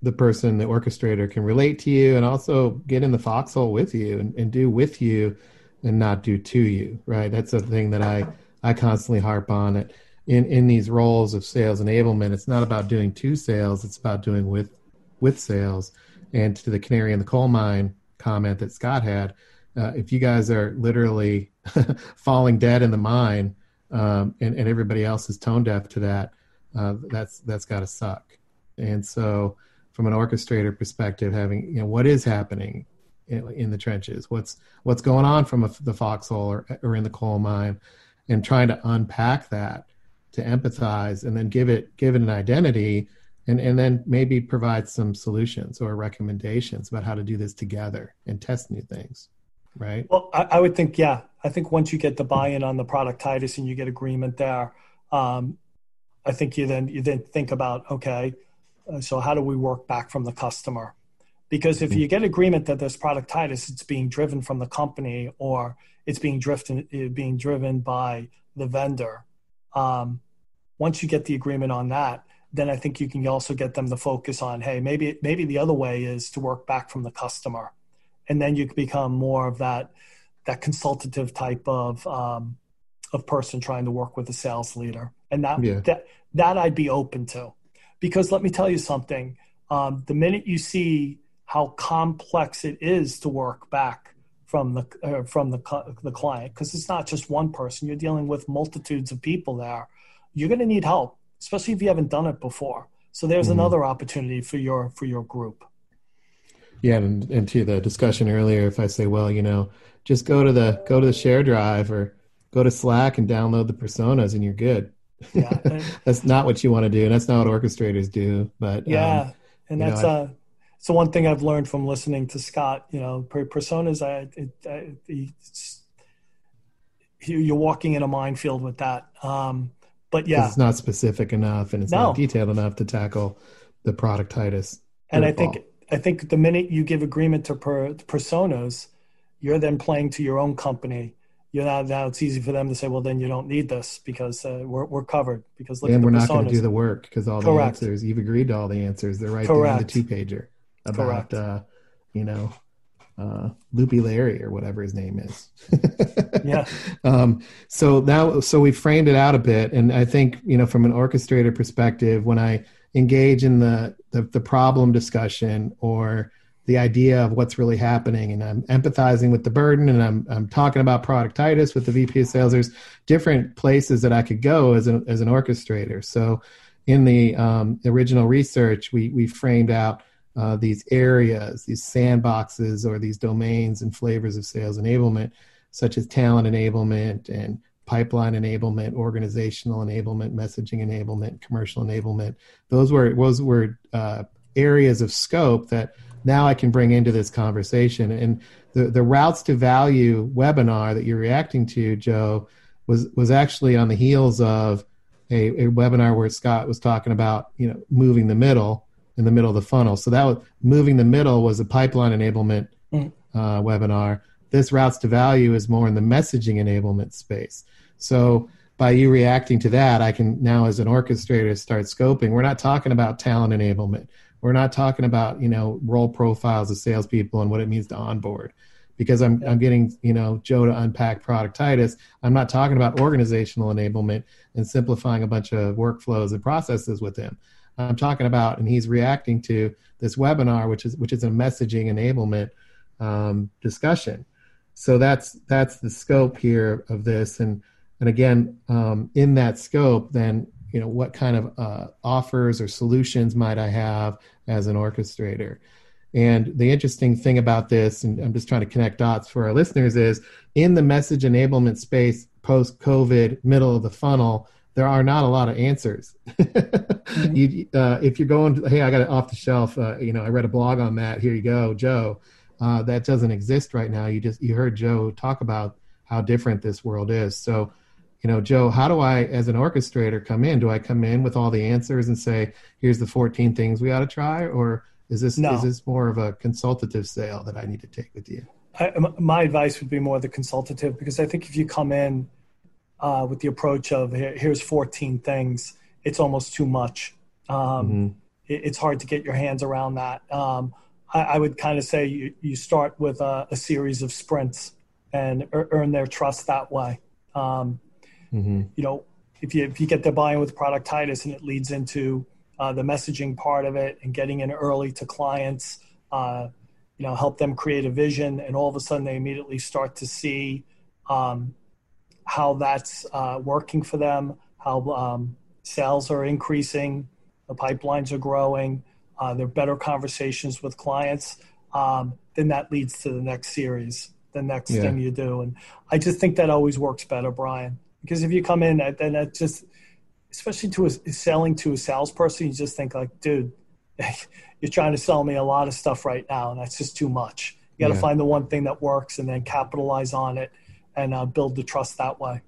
the person, the orchestrator, can relate to you and also get in the foxhole with you and, and do with you and not do to you. Right. That's a thing that I I constantly harp on. It in in these roles of sales enablement. It's not about doing to sales. It's about doing with with sales. And to the canary in the coal mine comment that Scott had, uh, if you guys are literally falling dead in the mine um, and, and everybody else is tone deaf to that, uh, that's that's got to suck. And so, from an orchestrator perspective, having you know what is happening in, in the trenches, what's what's going on from a, the foxhole or, or in the coal mine, and trying to unpack that to empathize and then give it give it an identity and and then maybe provide some solutions or recommendations about how to do this together and test new things right? Well i, I would think yeah. I think once you get the buy-in on the productitis and you get agreement there um, I think you then you then think about okay, uh, so how do we work back from the customer? Because if you get agreement that there's productitis, it's being driven from the company or it's being driven uh, being driven by the vendor. Um, once you get the agreement on that, then I think you can also get them to focus on hey maybe maybe the other way is to work back from the customer, and then you can become more of that that consultative type of um, of person trying to work with a sales leader and that yeah. that that I'd be open to, because let me tell you something. Um, the minute you see how complex it is to work back from the uh, from the the client, because it's not just one person, you're dealing with multitudes of people there. You're going to need help, especially if you haven't done it before. So there's mm-hmm. another opportunity for your for your group. Yeah, and, and to the discussion earlier, if I say, well, you know, just go to the go to the share drive or go to Slack and download the personas, and you're good. Yeah, that's not what you want to do, and that's not what orchestrators do. But yeah, um, and that's know, uh, it's the one thing I've learned from listening to Scott. You know, personas, I, it, it, you're walking in a minefield with that. Um, but yeah, it's not specific enough, and it's no. not detailed enough to tackle the productitis. And I think I think the minute you give agreement to per, personas, you're then playing to your own company you know now it's easy for them to say well then you don't need this because uh, we're, we're covered because look and we're not going to do the work because all Correct. the answers you've agreed to all the answers they're right Correct. there in the two pager about uh, you know uh, Loopy Larry or whatever his name is. yeah. Um, so now, so we framed it out a bit, and I think you know, from an orchestrator perspective, when I engage in the the, the problem discussion or the idea of what's really happening and I'm empathizing with the burden and I'm, I'm talking about productitis with the VP of sales. There's different places that I could go as an, as an orchestrator. So in the um, original research, we, we framed out uh, these areas, these sandboxes or these domains and flavors of sales enablement, such as talent enablement and pipeline enablement, organizational enablement, messaging enablement, commercial enablement. Those were those were uh, areas of scope that now I can bring into this conversation. And the, the routes to value webinar that you're reacting to, Joe, was was actually on the heels of a, a webinar where Scott was talking about you know moving the middle in the middle of the funnel. So that was moving the middle was a pipeline enablement mm. uh, webinar. This routes to value is more in the messaging enablement space. So by you reacting to that, I can now, as an orchestrator, start scoping. We're not talking about talent enablement. We're not talking about you know role profiles of salespeople and what it means to onboard, because I'm I'm getting you know Joe to unpack productitis. I'm not talking about organizational enablement and simplifying a bunch of workflows and processes with him. I'm talking about, and he's reacting to this webinar, which is which is a messaging enablement um, discussion. So that's that's the scope here of this, and and again, um, in that scope, then you know what kind of uh, offers or solutions might i have as an orchestrator? And the interesting thing about this and i'm just trying to connect dots for our listeners is in the message enablement space post covid middle of the funnel there are not a lot of answers. Mm-hmm. you, uh, if you're going to, hey i got it off the shelf uh, you know i read a blog on that here you go joe. Uh, that doesn't exist right now. You just you heard joe talk about how different this world is. So you know, Joe, how do I, as an orchestrator, come in? Do I come in with all the answers and say, "Here's the 14 things we ought to try," or is this no. is this more of a consultative sale that I need to take with you? I, my advice would be more the consultative because I think if you come in uh, with the approach of here's 14 things, it's almost too much. Um, mm-hmm. it, it's hard to get your hands around that. Um, I, I, would kind of say you, you start with a, a, series of sprints and earn their trust that way. Um, Mm-hmm. You know, if you if you get the buy-in with productitis and it leads into uh, the messaging part of it and getting in early to clients, uh, you know, help them create a vision, and all of a sudden they immediately start to see um, how that's uh, working for them, how um, sales are increasing, the pipelines are growing, uh, there are better conversations with clients. Um, then that leads to the next series, the next yeah. thing you do, and I just think that always works better, Brian. Because if you come in and that just, especially to a, selling to a salesperson, you just think like, dude, you're trying to sell me a lot of stuff right now, and that's just too much. You got to yeah. find the one thing that works and then capitalize on it and uh, build the trust that way.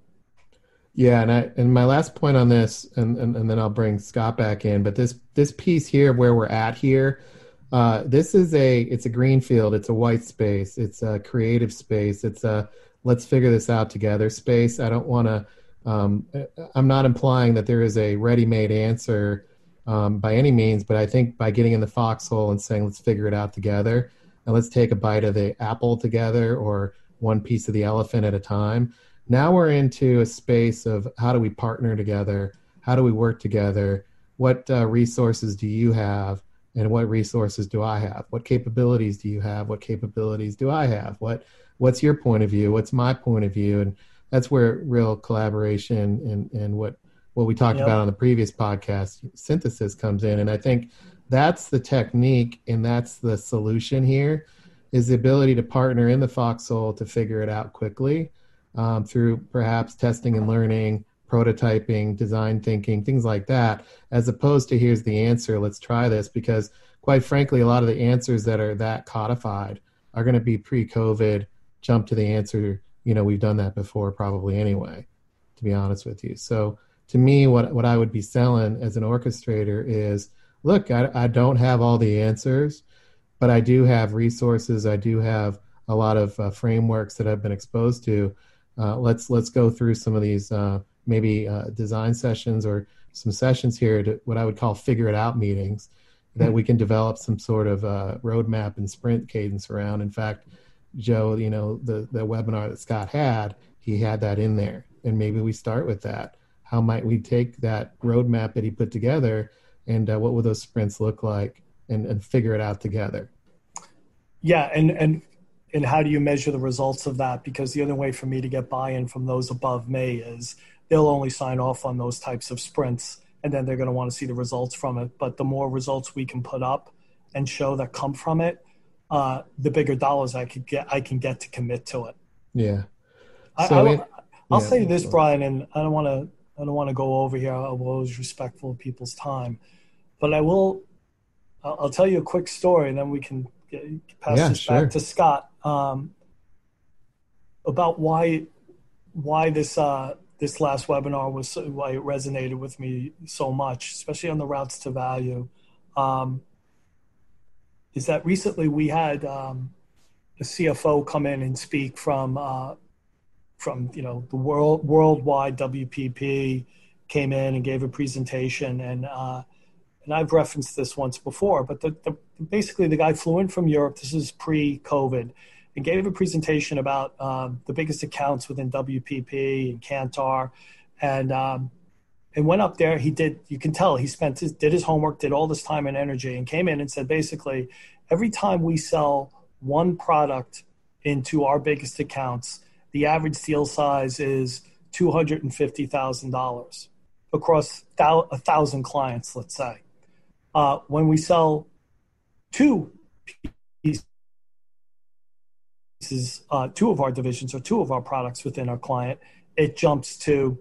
Yeah, and I and my last point on this, and, and, and then I'll bring Scott back in. But this this piece here, where we're at here, uh, this is a it's a green field, it's a white space, it's a creative space, it's a let's figure this out together space. I don't want to. Um, I'm not implying that there is a ready-made answer um, by any means, but I think by getting in the foxhole and saying let's figure it out together and let's take a bite of the apple together or one piece of the elephant at a time. Now we're into a space of how do we partner together? How do we work together? What uh, resources do you have? And what resources do I have? What capabilities do you have? What capabilities do I have? What what's your point of view? What's my point of view? And that's where real collaboration and and what what we talked yep. about on the previous podcast synthesis comes in. And i think that's the technique and that's the solution here is the ability to partner in the foxhole to figure it out quickly um, through perhaps testing and learning prototyping design thinking things like that as opposed to here's the answer let's try this. Because quite frankly a lot of the answers that are that codified are going to be pre-covid jump to the answer you know we've done that before probably anyway to be honest with you. So to me what what i would be selling as an orchestrator is look i, I don't have all the answers but i do have resources. I do have a lot of uh, frameworks that i've been exposed to. Uh, let's let's go through some of these uh, maybe uh, design sessions or some sessions here to what i would call figure it out meetings that we can develop some sort of uh, roadmap and sprint cadence around. In fact, Joe, you know, the, the webinar that Scott had, he had that in there. And maybe we start with that. How might we take that roadmap that he put together and uh, what would those sprints look like and, and figure it out together? Yeah. And, and, and how do you measure the results of that? Because the other way for me to get buy-in from those above me is they'll only sign off on those types of sprints and then they're going to want to see the results from it. But the more results we can put up and show that come from it, uh, the bigger dollars I could get, I can get to commit to it. Yeah. So I, will yeah, say this, Brian, and I don't want to, I don't want to go over here. I'm always respectful of people's time, but I will. I'll, I'll tell you a quick story, and then we can get, pass yeah, this sure. back to Scott um, about why why this uh, this last webinar was why it resonated with me so much, especially on the routes to value. Um, is that recently we had um, a CFO come in and speak from uh, from you know the world worldwide WPP came in and gave a presentation and uh, and I've referenced this once before, but the, the, basically the guy flew in from Europe. This is pre-COVID, and gave a presentation about um, the biggest accounts within WPP and Kantar, and um, and went up there. He did. You can tell he spent his, did his homework, did all this time and energy, and came in and said basically every time we sell one product into our biggest accounts, the average deal size is two hundred and fifty thousand dollars across thou- a thousand clients. Let's say uh, when we sell two pieces, uh, two of our divisions or two of our products within our client, it jumps to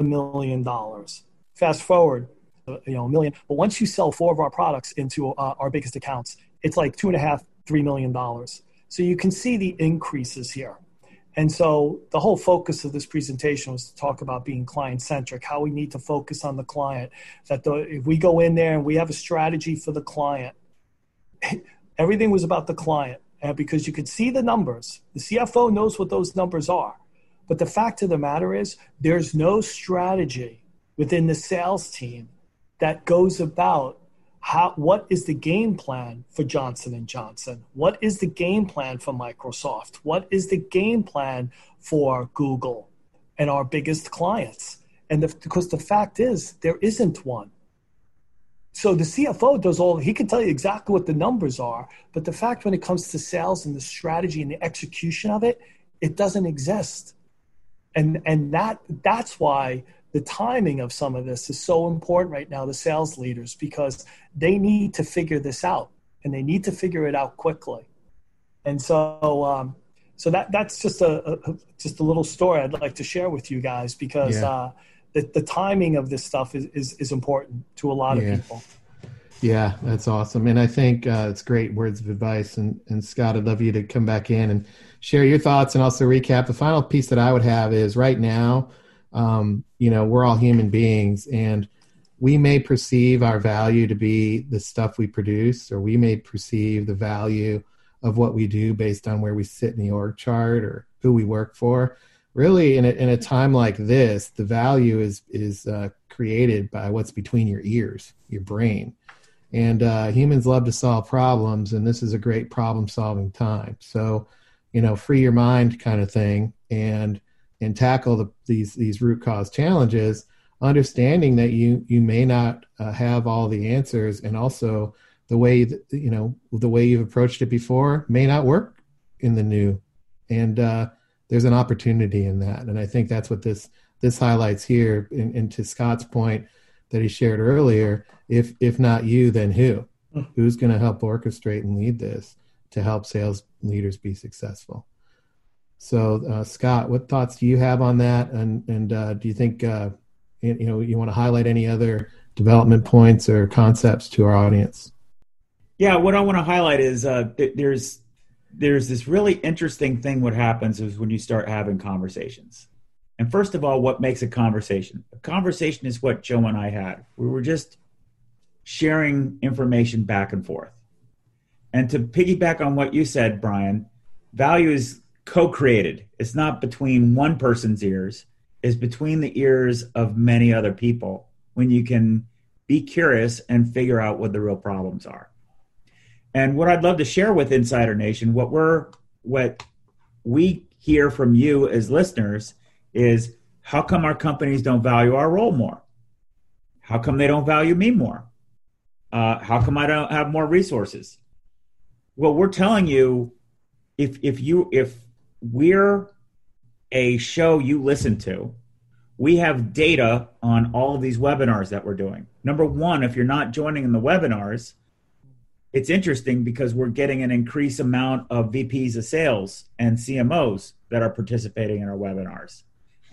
a million dollars. Fast forward, you know, a million. But once you sell four of our products into uh, our biggest accounts, it's like two and a half, three million dollars. So you can see the increases here. And so the whole focus of this presentation was to talk about being client centric, how we need to focus on the client. That the, if we go in there and we have a strategy for the client, everything was about the client and because you could see the numbers. The CFO knows what those numbers are. But the fact of the matter is, there's no strategy within the sales team that goes about how what is the game plan for Johnson and Johnson? What is the game plan for Microsoft? What is the game plan for Google and our biggest clients? And the, because the fact is, there isn't one. So the CFO does all, he can tell you exactly what the numbers are, but the fact when it comes to sales and the strategy and the execution of it, it doesn't exist. And, and that, that's why the timing of some of this is so important right now, the sales leaders, because they need to figure this out and they need to figure it out quickly. And so, um, so that, that's just a, a, just a little story I'd like to share with you guys because, yeah. uh, the, the timing of this stuff is, is, is important to a lot of people. Yeah, that's awesome. And I think uh, it's great words of advice. And, and Scott, I'd love you to come back in and share your thoughts and also recap. The final piece that I would have is right now, um, you know, we're all human beings and we may perceive our value to be the stuff we produce, or we may perceive the value of what we do based on where we sit in the org chart or who we work for. Really in a, in a time like this the value is is uh, created by what's between your ears your brain. And uh, humans love to solve problems and this is a great problem solving time. So you know free your mind kind of thing and and tackle the, these these root cause challenges understanding that you you may not uh, have all the answers and also the way that, you know the way you've approached it before may not work in the new. And uh, there's an opportunity in that. And i think that's what this this highlights here and, and to scott's point that he shared earlier if if not you then who? Hmm. who's going to help orchestrate and lead this to help sales leaders be successful. So uh, scott what thoughts do you have on that? And and uh, do you think uh, you, know you want to highlight any other development points or concepts to our audience? Yeah what i want to highlight is uh, there's there's this really interesting thing what happens is when you start having conversations. And first of all what makes a conversation? A conversation is what joe and i had. We were just sharing information back and forth and to piggyback on what you said brian value is co-created it's not between one person's ears it's between the ears of many other people when you can be curious and figure out what the real problems are. And what I'd love to share with Insider Nation, what we're what we hear from you as listeners is how come our companies don't value our role more? How come they don't value me more? Uh, how come I don't have more resources? Well, we're telling you if if you if we're a show you listen to, we have data on all of these webinars that we're doing. Number one, if you're not joining in the webinars, it's interesting because we're getting an increased amount of VPs of sales and CMOs that are participating in our webinars.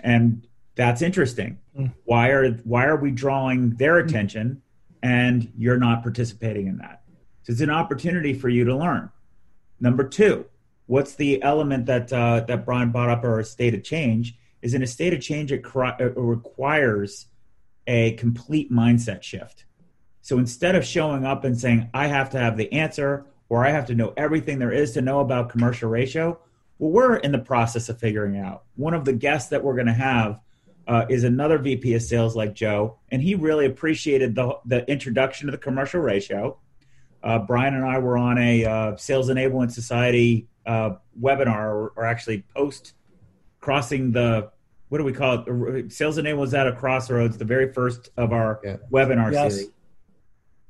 And that's interesting. Mm. Why are why are we drawing their attention and you're not participating in that? So it's an opportunity for you to learn. Number two, what's the element that uh, that Brian brought up, or a state of change? Is in a state of change, it, cr- it requires a complete mindset shift. So instead of showing up and saying, I have to have the answer or I have to know everything there is to know about commercial ratio, well, we're in the process of figuring out. One of the guests that we're going to have uh, is another VP of sales like Joe, and he really appreciated the, the introduction to the commercial ratio. Uh, Brian and I were on a uh, Sales Enablement Society uh, webinar, or, or, actually post crossing the what do we call it? Sales Enablement was at a crossroads, the very first of our yeah. webinar yes. series.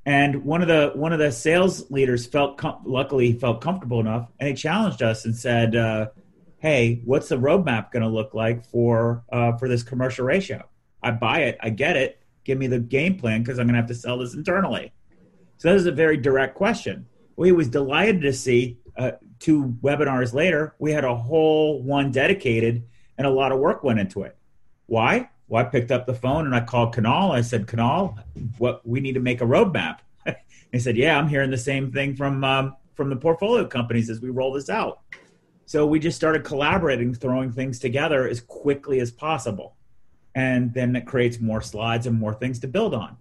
And one of the one of the sales leaders felt com- luckily felt comfortable enough, and he challenged us and said, uh, "Hey, what's the roadmap going to look like for uh, for this commercial ratio? I buy it, I get it. Give me the game plan because I'm going to have to sell this internally." So that is a very direct question. We was delighted to see uh, two webinars later, we had a whole one dedicated, and a lot of work went into it. Why? Well, I picked up the phone and I called Canal. I said, Canal, what we need to make a roadmap. he said, Yeah, I'm hearing the same thing from um, from the portfolio companies as we roll this out. So we just started collaborating, throwing things together as quickly as possible, and then it creates more slides and more things to build on.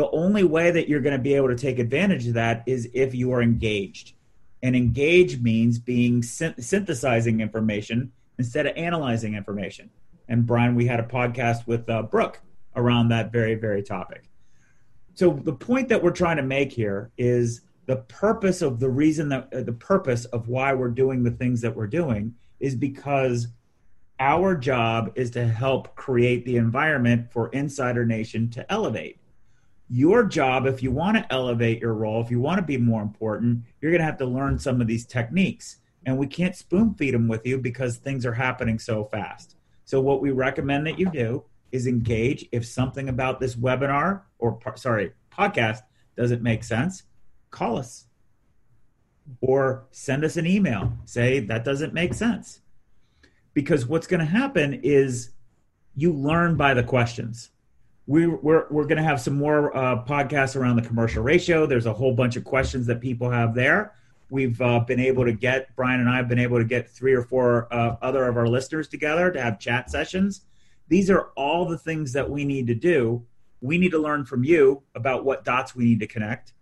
The only way that you're going to be able to take advantage of that is if you are engaged. And engage means being synthesizing information instead of analyzing information and Brian, we had a podcast with uh, Brooke around that very, very topic. So the point that we're trying to make here is the purpose of the reason that uh, the purpose of why we're doing the things that we're doing is because our job is to help create the environment for Insider Nation to elevate. Your job, if you want to elevate your role, if you want to be more important, you're going to have to learn some of these techniques. And we can't spoon feed them with you because things are happening so fast. So what we recommend that you do is engage. If something about this webinar or sorry podcast doesn't make sense, call us or send us an email. Say that doesn't make sense. Because what's going to happen is you learn by the questions. We, we're we're going to have some more uh, podcasts around the commercial ratio. There's a whole bunch of questions that people have there we've uh, been able to get Brian and I have been able to get three or four uh, other of our listeners together to have chat sessions. These are all the things that we need to do. We need to learn from you about what dots we need to connect.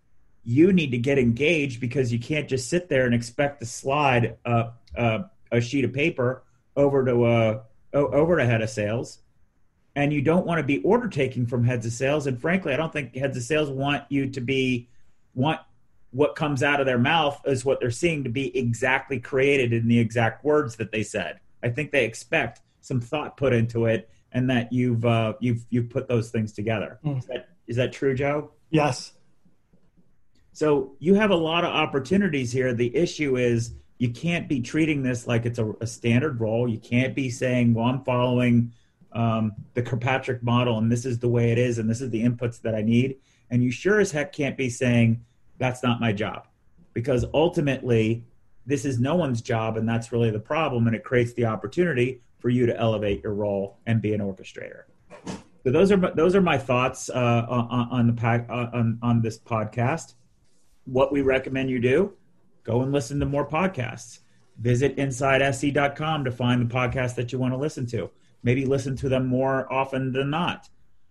You need to get engaged because you can't just sit there and expect to slide a, a, a sheet of paper over to a uh, over to head of sales. And you don't want to be order taking from heads of sales. And frankly, I don't think heads of sales want you to be want what comes out of their mouth is what they're seeing to be exactly created in the exact words that they said. I think they expect some thought put into it, and that you've uh, you've you've put those things together. Mm. Is that is that true, Joe? Yes. So you have a lot of opportunities here. The issue is you can't be treating this like it's a, a standard role. You can't be saying, "Well, I'm following um, the Kirkpatrick model, and this is the way it is, and this is the inputs that I need." And you sure as heck can't be saying, that's not my job. Because ultimately this is no one's job and that's really the problem and it creates the opportunity for you to elevate your role and be an orchestrator. So those are those are my thoughts uh, on, on, the pack uh, on, on this podcast. What we recommend you do go and listen to more podcasts. Visit insidese.com to find the podcast that you want to listen to maybe listen to them more often than not.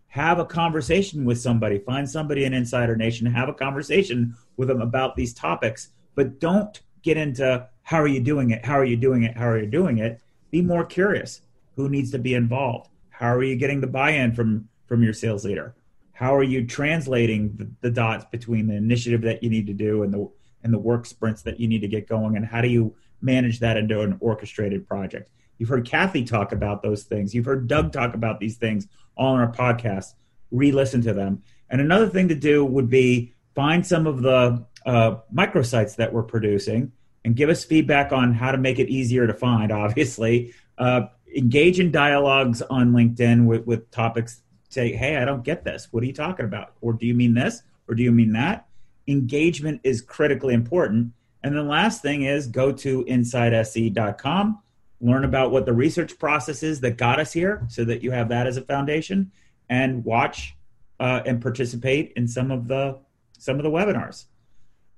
Have a conversation with somebody. Find somebody in insider nation. Have a conversation with them about these topics. But don't get into how are you doing it? How are you doing it? How are you doing it? Be more curious. Who needs to be involved? How are you getting the buy-in from from your sales leader? How are you translating the, the dots between the initiative that you need to do and the and the work sprints that you need to get going? And how do you manage that into an orchestrated project? You've heard Kathy talk about those things. You've heard Doug talk about these things all on our podcast. Re-listen to them. And another thing to do would be find some of the uh, microsites that we're producing and give us feedback on how to make it easier to find. Obviously, uh, engage in dialogues on LinkedIn with, with topics. Say, hey, I don't get this. What are you talking about? Or do you mean this? Or do you mean that? Engagement is critically important. And the last thing is go to insidese.com, learn about what the research process is that got us here so that you have that as a foundation, and watch uh, and participate in some of the some of the webinars.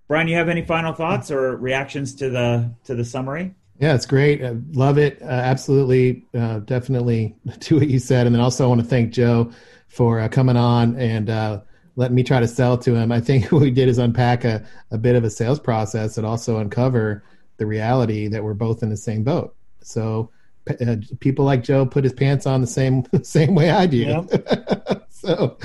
Brian, you have any final thoughts or reactions to the to the summary? Yeah, it's great. Uh, love it. Uh, absolutely, uh, definitely do what you said. And then also, I want to thank Joe for uh, coming on and uh, letting me try to sell to him. I think what we did is unpack a, a bit of a sales process and also uncover the reality that we're both in the same boat. So uh, people like Joe put his pants on the same same way I do. Yep. so,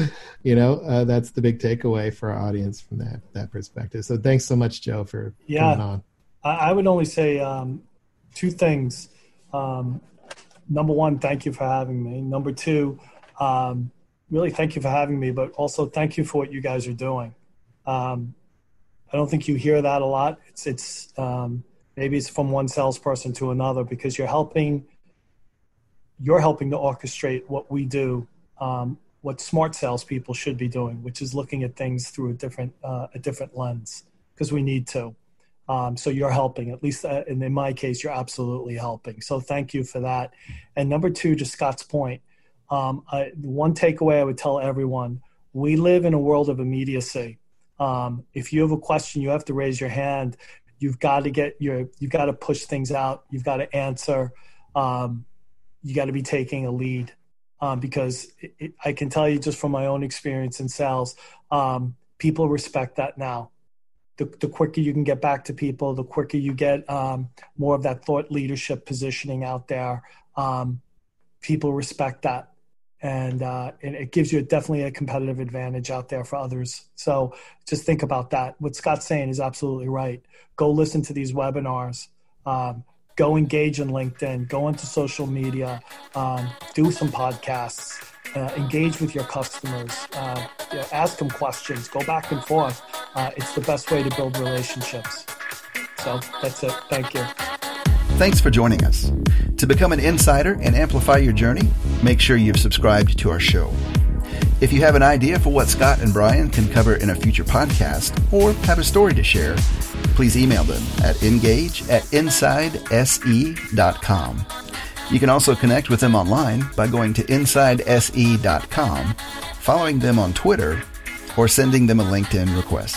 you know, uh, that's the big takeaway for our audience from that that perspective. So, thanks so much, Joe, for yeah, coming on. I would only say um, two things. Um, number one, thank you for having me. Number two, um, really thank you for having me, but also thank you for what you guys are doing. Um, I don't think you hear that a lot. It's it's um, maybe it's from one salesperson to another because you're helping you're helping to orchestrate what we do, um, what smart salespeople should be doing, which is looking at things through a different uh, a different lens because we need to. Um, so you're helping, at least uh, in my case, you're absolutely helping. So thank you for that. And number two, to Scott's point, um, I, one takeaway I would tell everyone: we live in a world of immediacy. Um, if you have a question, you have to raise your hand. You've got to get your, you've got to push things out. You've got to answer. Um, you got to be taking a lead um, because it, it, I can tell you just from my own experience in sales, um, people respect that now the, the quicker you can get back to people, the quicker you get um, more of that thought leadership positioning out there. Um, people respect that. And, uh, it gives you definitely a competitive advantage out there for others. So just think about that. What Scott's saying is absolutely right. Go listen to these webinars. Um, go engage in LinkedIn. Go into social media. Um, do some podcasts uh, engage with your customers, uh, you know, ask them questions, go back and forth. Uh, it's the best way to build relationships. So that's it. Thank you. Thanks for joining us. To become an insider and amplify your journey, make sure you've subscribed to our show. If you have an idea for what Scott and Brian can cover in a future podcast or have a story to share, please email them at engage at insidese.com. You can also connect with them online by going to insidese.com, following them on Twitter, or sending them a LinkedIn request.